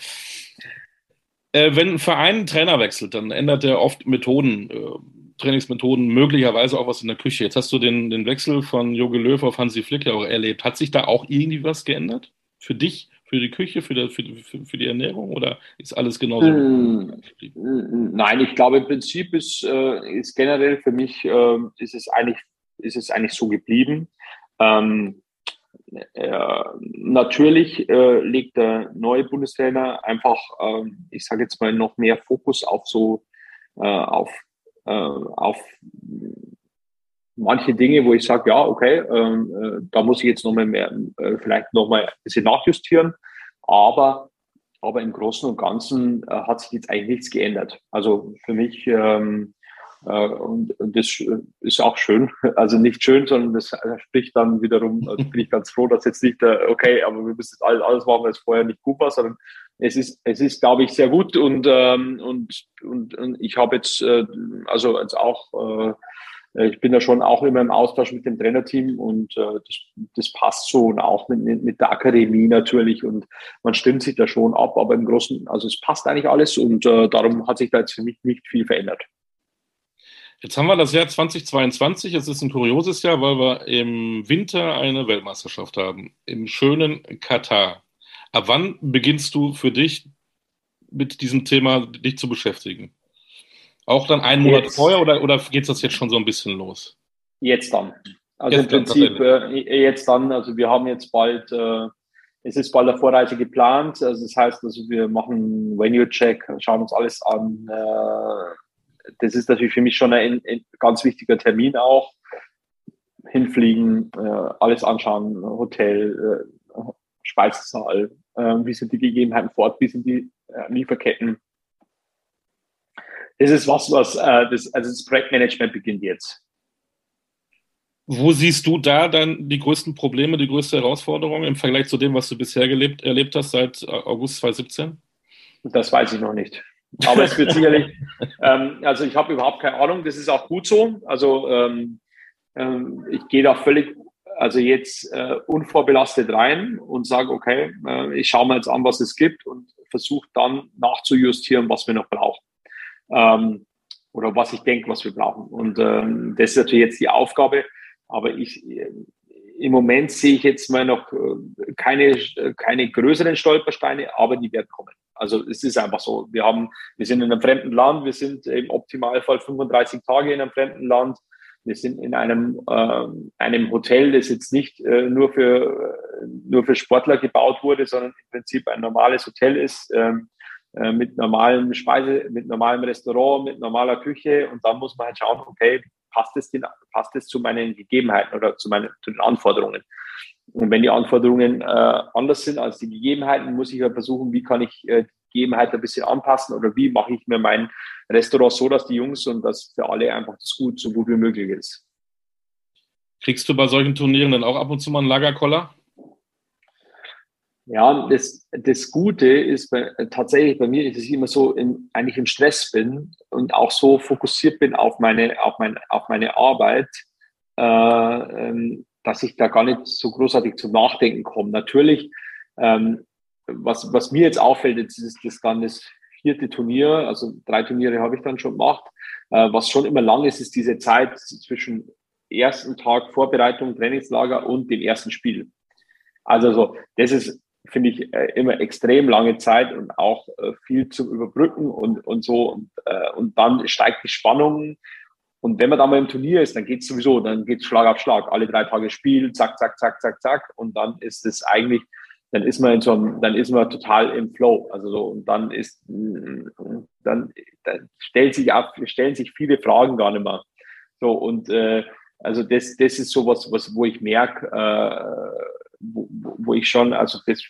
Äh, wenn ein Verein einen Trainer wechselt, dann ändert er oft Methoden, äh, Trainingsmethoden, möglicherweise auch was in der Küche. Jetzt hast du den, den Wechsel von Jogi Löw auf Hansi Flick ja auch erlebt. Hat sich da auch irgendwie was geändert? Für dich, für die Küche, für die, für, für, für die Ernährung oder ist alles genauso? Hm, nein, ich glaube im Prinzip ist, äh, ist generell für mich äh, ist es eigentlich ist es eigentlich so geblieben. Ähm, äh, natürlich äh, legt der neue Bundestrainer einfach, äh, ich sage jetzt mal, noch mehr Fokus auf so äh, auf äh, auf manche Dinge, wo ich sage, ja, okay, ähm, äh, da muss ich jetzt noch mal mehr, äh, vielleicht noch mal ein bisschen nachjustieren, aber aber im Großen und Ganzen äh, hat sich jetzt eigentlich nichts geändert. Also für mich ähm, äh, und, und das ist auch schön. Also nicht schön, sondern das spricht dann wiederum, also bin ich ganz froh, dass jetzt nicht, äh, okay, aber wir müssen alles, alles machen, was vorher nicht gut war, sondern es ist, es ist, glaube ich, sehr gut und, ähm, und, und, und ich habe jetzt, also jetzt auch, ich bin da schon auch immer im Austausch mit dem Trainerteam und äh, das, das passt so und auch mit, mit der Akademie natürlich und man stimmt sich da schon ab, aber im Großen, also es passt eigentlich alles und äh, darum hat sich da jetzt für mich nicht viel verändert. Jetzt haben wir das Jahr 2022. Es ist ein kurioses Jahr, weil wir im Winter eine Weltmeisterschaft haben. Im schönen Katar. Ab wann beginnst du für dich mit diesem Thema dich zu beschäftigen? Auch dann einen Monat jetzt, vorher oder, oder geht das jetzt schon so ein bisschen los? Jetzt dann. Also jetzt im Prinzip äh, jetzt dann, also wir haben jetzt bald, äh, es ist bald eine Vorreise geplant. Also das heißt, also wir machen Venue-Check, schauen uns alles an, äh, das ist natürlich für mich schon ein, ein ganz wichtiger Termin auch. Hinfliegen, äh, alles anschauen, Hotel, äh, Speisesaal, äh, wie sind die Gegebenheiten fort, wie sind die äh, Lieferketten. Das ist was, was äh, das, also das Projektmanagement beginnt jetzt. Wo siehst du da dann die größten Probleme, die größte Herausforderung im Vergleich zu dem, was du bisher gelebt, erlebt hast seit August 2017? Das weiß ich noch nicht. Aber es wird sicherlich, ähm, also ich habe überhaupt keine Ahnung, das ist auch gut so. Also ähm, ähm, ich gehe da völlig, also jetzt äh, unvorbelastet rein und sage, okay, äh, ich schaue mir jetzt an, was es gibt und versuche dann nachzujustieren, was wir noch brauchen. Ähm, oder was ich denke, was wir brauchen. Und ähm, das ist natürlich jetzt die Aufgabe. Aber ich, äh, im Moment sehe ich jetzt mal noch äh, keine, keine größeren Stolpersteine, aber die werden kommen. Also es ist einfach so. Wir haben, wir sind in einem fremden Land, wir sind im Optimalfall 35 Tage in einem fremden Land. Wir sind in einem, äh, einem Hotel, das jetzt nicht äh, nur, für, äh, nur für Sportler gebaut wurde, sondern im Prinzip ein normales Hotel ist, ähm, äh, mit normalem Speise, mit normalem Restaurant, mit normaler Küche. Und dann muss man halt schauen, okay, passt es, den, passt es zu meinen Gegebenheiten oder zu, meinen, zu den Anforderungen? Und wenn die Anforderungen äh, anders sind als die Gegebenheiten, muss ich ja versuchen, wie kann ich äh, die Gegebenheiten ein bisschen anpassen oder wie mache ich mir mein Restaurant so, dass die Jungs und das für alle einfach das gut, so gut wie möglich ist. Kriegst du bei solchen Turnieren dann auch ab und zu mal einen Lagerkoller? Ja, das, das Gute ist bei, tatsächlich bei mir, ist es immer so, in, eigentlich im Stress bin und auch so fokussiert bin auf meine, auf meine, auf meine Arbeit, äh, ähm, dass ich da gar nicht so großartig zum Nachdenken komme. Natürlich, ähm, was, was mir jetzt auffällt, jetzt ist das dann das vierte Turnier, also drei Turniere habe ich dann schon gemacht. Äh, was schon immer lang ist, ist diese Zeit zwischen ersten Tag Vorbereitung, Trainingslager und dem ersten Spiel. Also so, das ist finde ich äh, immer extrem lange Zeit und auch äh, viel zum Überbrücken und, und so. Und, äh, und dann steigt die Spannung. Und wenn man dann mal im Turnier ist, dann geht es sowieso, dann geht es Schlag auf Schlag. Alle drei Tage Spiel, zack, zack, zack, zack, zack. Und dann ist es eigentlich, dann ist man in so einem, dann ist man total im Flow. Also so, und dann ist, dann, dann stellt sich ab, stellen sich viele Fragen gar nicht mehr. So, und äh, also das, das ist sowas, was, wo ich merke, äh, wo, wo ich schon, also das,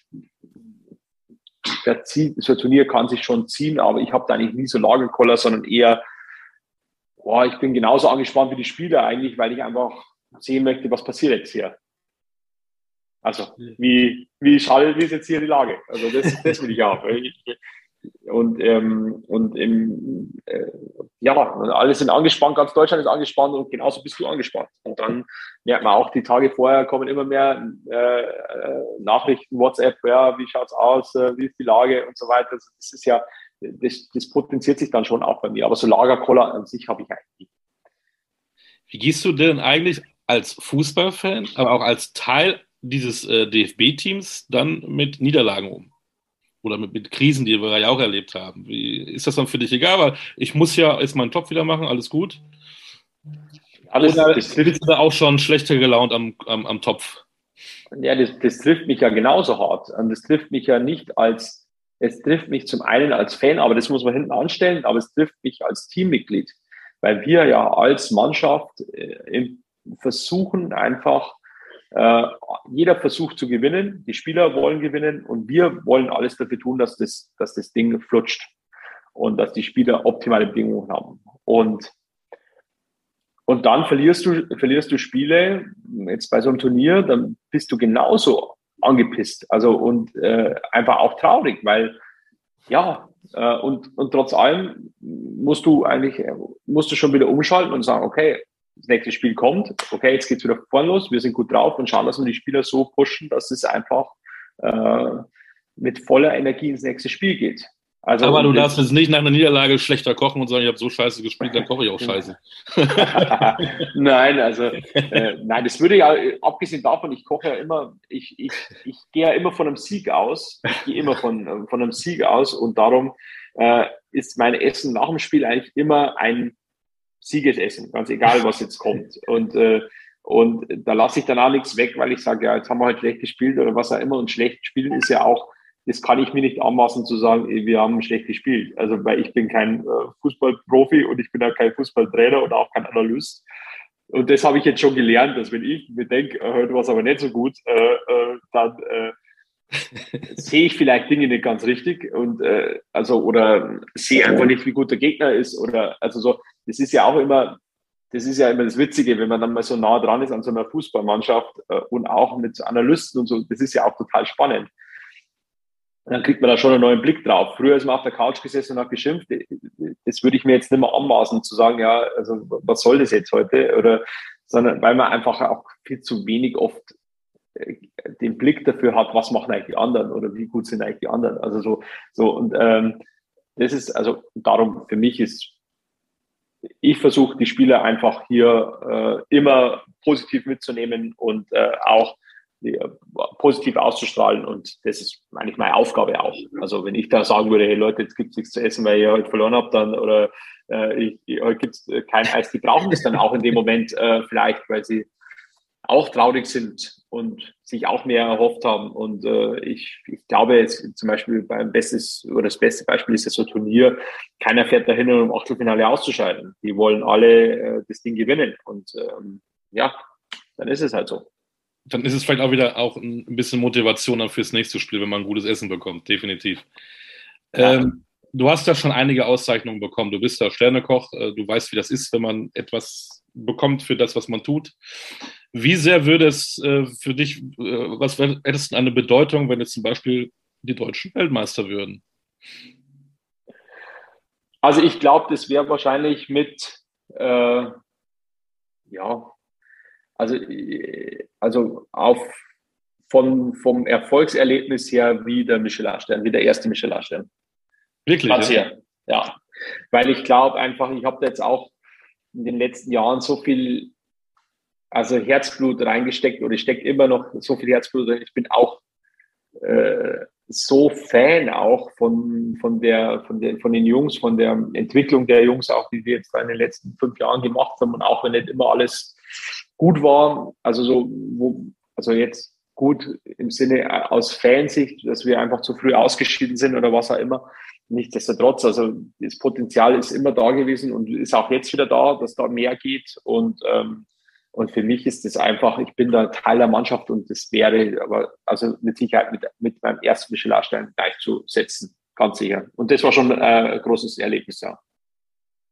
der Ziel, so ein Turnier kann sich schon ziehen, aber ich habe da eigentlich nie so Lagerkoller, sondern eher, boah, ich bin genauso angespannt wie die Spieler eigentlich, weil ich einfach sehen möchte, was passiert jetzt hier. Also, wie, wie schade ist jetzt hier die Lage? Also, das, das will ich auch. Und, ähm, und im, äh, ja, alle sind angespannt, ganz Deutschland ist angespannt und genauso bist du angespannt. Und dann merkt man auch, die Tage vorher kommen immer mehr äh, äh Nachrichten, WhatsApp, ja, wie schaut's aus, äh, wie ist die Lage und so weiter. Das ist ja, das, das potenziert sich dann schon auch bei mir. Aber so Lagerkoller an sich habe ich eigentlich nicht. Wie gehst du denn eigentlich als Fußballfan, aber auch als Teil dieses äh, DFB-Teams dann mit Niederlagen um? Oder mit, mit, Krisen, die wir ja auch erlebt haben. Wie, ist das dann für dich egal? Weil ich muss ja jetzt meinen Job wieder machen, alles gut. Alles, Oder das bist du auch schon schlechter gelaunt am, am, am Topf? Ja, das, das trifft mich ja genauso hart. Und das trifft mich ja nicht als, es trifft mich zum einen als Fan, aber das muss man hinten anstellen, aber es trifft mich als Teammitglied, weil wir ja als Mannschaft äh, versuchen einfach äh, jeder versucht zu gewinnen, die Spieler wollen gewinnen und wir wollen alles dafür tun, dass das, dass das Ding flutscht und dass die Spieler optimale Bedingungen haben. Und, und dann verlierst du, verlierst du Spiele, jetzt bei so einem Turnier, dann bist du genauso angepisst. Also und äh, einfach auch traurig, weil ja, äh, und, und trotz allem musst du eigentlich, musst du schon wieder umschalten und sagen, okay, das nächste Spiel kommt, okay, jetzt geht's wieder vorn los, wir sind gut drauf und schauen, dass wir die Spieler so pushen, dass es einfach äh, mit voller Energie ins nächste Spiel geht. Also, aber du darfst jetzt nicht nach einer Niederlage schlechter kochen und sagen, ich habe so scheiße gespielt, dann koche ich auch scheiße. nein, also äh, nein, das würde ja, abgesehen davon, ich koche ja immer, ich, ich, ich gehe ja immer von einem Sieg aus. Ich gehe immer von, von einem Sieg aus und darum äh, ist mein Essen nach dem Spiel eigentlich immer ein Siegesessen, ganz egal, was jetzt kommt. Und, äh, und da lasse ich dann auch nichts weg, weil ich sage, ja, jetzt haben wir halt schlecht gespielt oder was auch immer. Und schlecht spielen ist ja auch, das kann ich mir nicht anmaßen zu sagen, wir haben schlecht gespielt. Also, weil ich bin kein äh, Fußballprofi und ich bin auch kein Fußballtrainer und auch kein Analyst. Und das habe ich jetzt schon gelernt, dass wenn ich mir denke, äh, heute war es aber nicht so gut, äh, äh, dann äh, sehe ich vielleicht Dinge nicht ganz richtig und äh, also oder sehe einfach nicht, wie gut der Gegner ist oder also so. Das ist ja auch immer, das ist ja immer das Witzige, wenn man dann mal so nah dran ist an so einer Fußballmannschaft äh, und auch mit Analysten und so. Das ist ja auch total spannend. Dann kriegt man da schon einen neuen Blick drauf. Früher ist man auf der Couch gesessen und hat geschimpft. Das würde ich mir jetzt nicht mehr anmaßen, zu sagen, ja, also was soll das jetzt heute? Oder sondern weil man einfach auch viel zu wenig oft den Blick dafür hat, was machen eigentlich die anderen oder wie gut sind eigentlich die anderen. Also so, so und ähm, das ist, also darum für mich ist, ich versuche die Spieler einfach hier äh, immer positiv mitzunehmen und äh, auch äh, positiv auszustrahlen und das ist eigentlich meine Aufgabe auch. Also wenn ich da sagen würde, hey Leute, jetzt gibt es nichts zu essen, weil ihr heute verloren habt, dann oder äh, ich, heute gibt es kein Eis, die brauchen das dann auch in dem Moment äh, vielleicht, weil sie auch traurig sind und sich auch mehr erhofft haben. Und äh, ich, ich glaube jetzt zum Beispiel beim bestes oder das beste Beispiel ist ja so Turnier. Keiner fährt dahin, um im Achtelfinale auszuscheiden. Die wollen alle äh, das Ding gewinnen. Und ähm, ja, dann ist es halt so. Dann ist es vielleicht auch wieder auch ein bisschen Motivation dann fürs nächste Spiel, wenn man gutes Essen bekommt, definitiv. Ja. Ähm, du hast ja schon einige Auszeichnungen bekommen. Du bist ja Sternekoch. Äh, du weißt, wie das ist, wenn man etwas bekommt für das, was man tut. Wie sehr würde es äh, für dich, äh, was wäre es eine Bedeutung, wenn jetzt zum Beispiel die deutschen Weltmeister würden? Also ich glaube, das wäre wahrscheinlich mit, äh, ja, also, also auf, von, vom Erfolgserlebnis her wie der Michelin-Stern, wie der erste Michelin-Stern. Wirklich? Ja. ja, weil ich glaube einfach, ich habe jetzt auch in den letzten Jahren so viel also Herzblut reingesteckt oder ich stecke immer noch so viel Herzblut drin. Ich bin auch äh, so Fan auch von, von, der, von, den, von den Jungs, von der Entwicklung der Jungs, auch die wir jetzt in den letzten fünf Jahren gemacht haben und auch wenn nicht immer alles gut war, also so, wo, also jetzt gut im Sinne aus Fansicht, dass wir einfach zu früh ausgeschieden sind oder was auch immer. Nichtsdestotrotz, also das Potenzial ist immer da gewesen und ist auch jetzt wieder da, dass da mehr geht und ähm, und für mich ist es einfach, ich bin da Teil der Mannschaft und das wäre aber also mit Sicherheit mit, mit meinem ersten Michelin-Stern gleichzusetzen, ganz sicher. Und das war schon äh, ein großes Erlebnis, ja.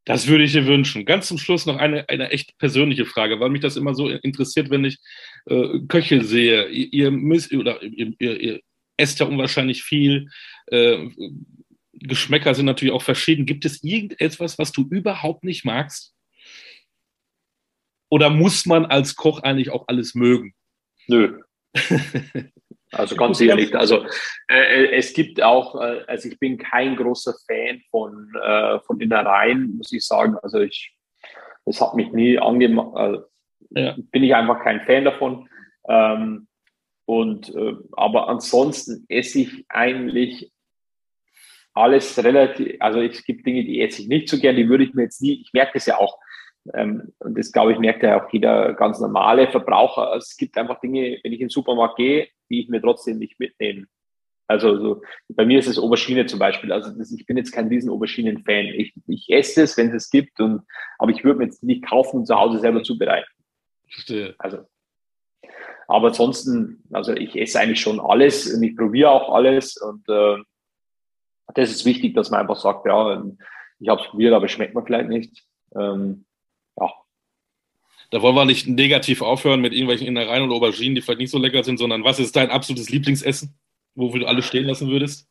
Das würde ich dir wünschen. Ganz zum Schluss noch eine, eine echt persönliche Frage, weil mich das immer so interessiert, wenn ich äh, Köche sehe. Ihr, ihr oder ihr, ihr, ihr esst ja unwahrscheinlich viel. Äh, Geschmäcker sind natürlich auch verschieden. Gibt es irgendetwas, was du überhaupt nicht magst? Oder muss man als Koch eigentlich auch alles mögen? Nö. Also ganz sicher nicht. Also äh, äh, es gibt auch, äh, also ich bin kein großer Fan von, äh, von Innereien, muss ich sagen. Also ich, es hat mich nie angemacht, also ja. bin ich einfach kein Fan davon. Ähm, und äh, aber ansonsten esse ich eigentlich alles relativ, also es gibt Dinge, die esse ich nicht so gern, die würde ich mir jetzt nie, ich merke das ja auch, ähm, und das, glaube ich, merkt ja auch jeder ganz normale Verbraucher. Es gibt einfach Dinge, wenn ich in den Supermarkt gehe, die ich mir trotzdem nicht mitnehme. Also so, bei mir ist es Aubergine zum Beispiel. Also das, ich bin jetzt kein riesen Auberginen-Fan. Ich, ich esse es, wenn es es gibt, und, aber ich würde mir jetzt nicht kaufen und zu Hause selber zubereiten. Verstehe. Also, aber ansonsten, also ich esse eigentlich schon alles und ich probiere auch alles und äh, das ist wichtig, dass man einfach sagt, ja, ich habe es probiert, aber es schmeckt mir vielleicht nicht. Ähm. Da wollen wir nicht negativ aufhören mit irgendwelchen Innereien und Auberginen, die vielleicht nicht so lecker sind, sondern was ist dein absolutes Lieblingsessen, wofür du alles stehen lassen würdest?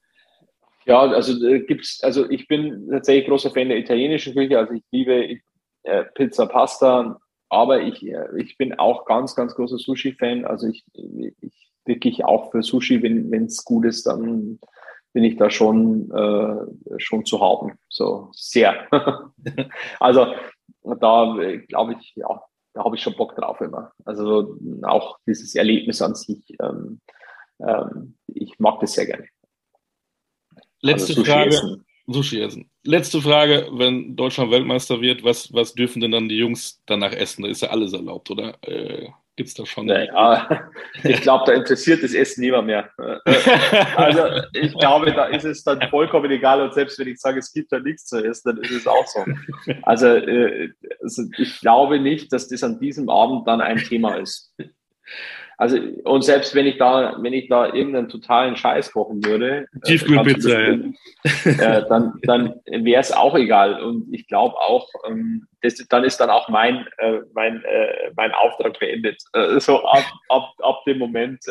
Ja, also äh, gibt's, also ich bin tatsächlich großer Fan der italienischen Küche, also ich liebe äh, Pizza, Pasta, aber ich, äh, ich bin auch ganz, ganz großer Sushi-Fan. Also ich, ich wirklich auch für Sushi, wenn es gut ist, dann bin ich da schon, äh, schon zu haben. So sehr. also da äh, glaube ich, ja, da habe ich schon Bock drauf immer. Also auch dieses Erlebnis an sich, ähm, ähm, ich mag das sehr gerne. Letzte also Sushi Frage. Essen. Sushi essen. Letzte Frage, wenn Deutschland Weltmeister wird, was, was dürfen denn dann die Jungs danach essen? Da ist ja alles erlaubt, oder? Äh, Gibt es da schon? Naja, ich glaube, da interessiert das Essen niemand mehr. Also ich glaube, da ist es dann vollkommen egal und selbst wenn ich sage, es gibt da nichts zu essen, dann ist es auch so. Also, äh, also ich glaube nicht, dass das an diesem Abend dann ein Thema ist. Also, und selbst wenn ich da, wenn ich da irgendeinen totalen Scheiß kochen würde, äh, Tiefkühlpizza, ja. äh, dann, dann wäre es auch egal. Und ich glaube auch, ähm, das, dann ist dann auch mein, äh, mein, äh, mein Auftrag beendet. Äh, so ab, ab, ab dem Moment,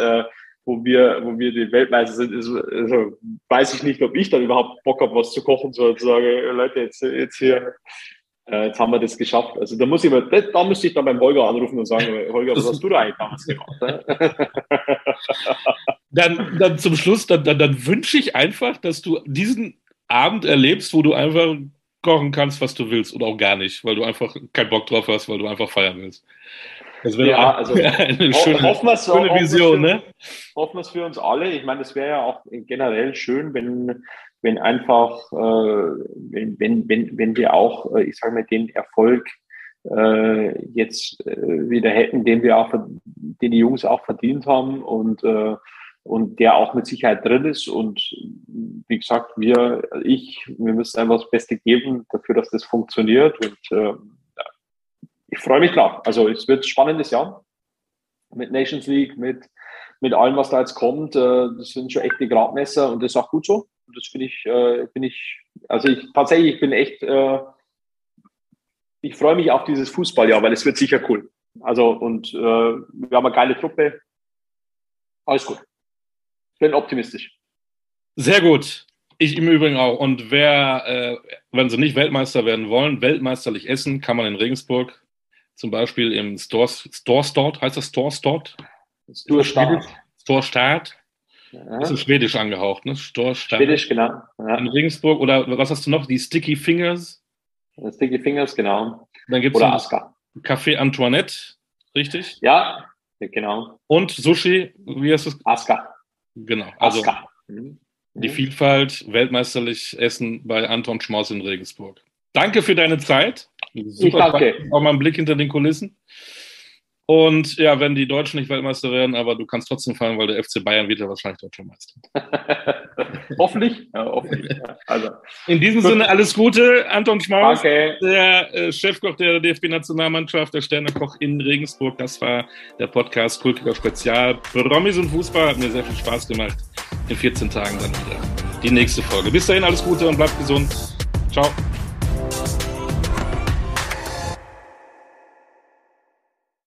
wo wir, wo wir die Weltmeister sind, ist, also, weiß ich nicht, ob ich dann überhaupt Bock habe, was zu kochen, so zu sagen, Leute, jetzt, jetzt hier äh, jetzt haben wir das geschafft. Also da muss ich mal, da müsste ich dann beim Holger anrufen und sagen, Holger, was hast du da eigentlich damals gemacht? Dann, dann zum Schluss, dann, dann, dann wünsche ich einfach, dass du diesen Abend erlebst, wo du einfach kochen kannst, was du willst oder auch gar nicht, weil du einfach keinen Bock drauf hast, weil du einfach feiern willst. Das wäre ja, also eine schöne, hoffen schöne Vision, ne? Hoffen wir es für uns alle. Ich meine, es wäre ja auch generell schön, wenn, wenn einfach, äh, wenn, wenn, wenn, wenn wir auch, äh, ich sage mal, den Erfolg äh, jetzt äh, wieder hätten, den wir auch, den die Jungs auch verdient haben und äh, und der auch mit Sicherheit drin ist. Und wie gesagt, wir, ich, wir müssen einfach das Beste geben dafür, dass das funktioniert. Und äh, ich freue mich drauf. Also es wird ein spannendes Jahr mit Nations League, mit, mit allem, was da jetzt kommt. Äh, das sind schon echte Gradmesser und das ist auch gut so. Das finde ich, äh, bin ich, also ich tatsächlich, ich bin echt, äh, ich freue mich auf dieses Fußballjahr, weil es wird sicher cool. Also und äh, wir haben eine geile Truppe. Alles gut. Ich bin optimistisch. Sehr gut. Ich im Übrigen auch. Und wer, äh, wenn sie nicht Weltmeister werden wollen, weltmeisterlich essen, kann man in Regensburg zum Beispiel im Store, Store Start, heißt das Store Start? Store Start. Store Start. Ja. Das ist schwedisch angehaucht, ne? Store Start. Schwedisch, genau. Ja. In Regensburg oder was hast du noch? Die Sticky Fingers. Sticky Fingers, genau. Dann gibt es Café Antoinette, richtig? Ja, genau. Und Sushi, wie heißt das? Aska. Genau. Also Aska. Mhm. die Vielfalt, weltmeisterlich Essen bei Anton Schmaus in Regensburg. Danke für deine Zeit. Super ich danke. Auch mal einen Blick hinter den Kulissen. Und ja, wenn die Deutschen nicht Weltmeister werden, aber du kannst trotzdem fallen, weil der FC Bayern wird ja wahrscheinlich Deutscher Meister. hoffentlich. Ja, hoffentlich. Also. In diesem Gut. Sinne alles Gute, Anton Schmaus, okay. der äh, Chefkoch der DFB-Nationalmannschaft, der Sternekoch in Regensburg. Das war der Podcast Kultiger Spezial. Promis und Fußball hat mir sehr viel Spaß gemacht. In 14 Tagen dann wieder die nächste Folge. Bis dahin alles Gute und bleibt gesund. Ciao.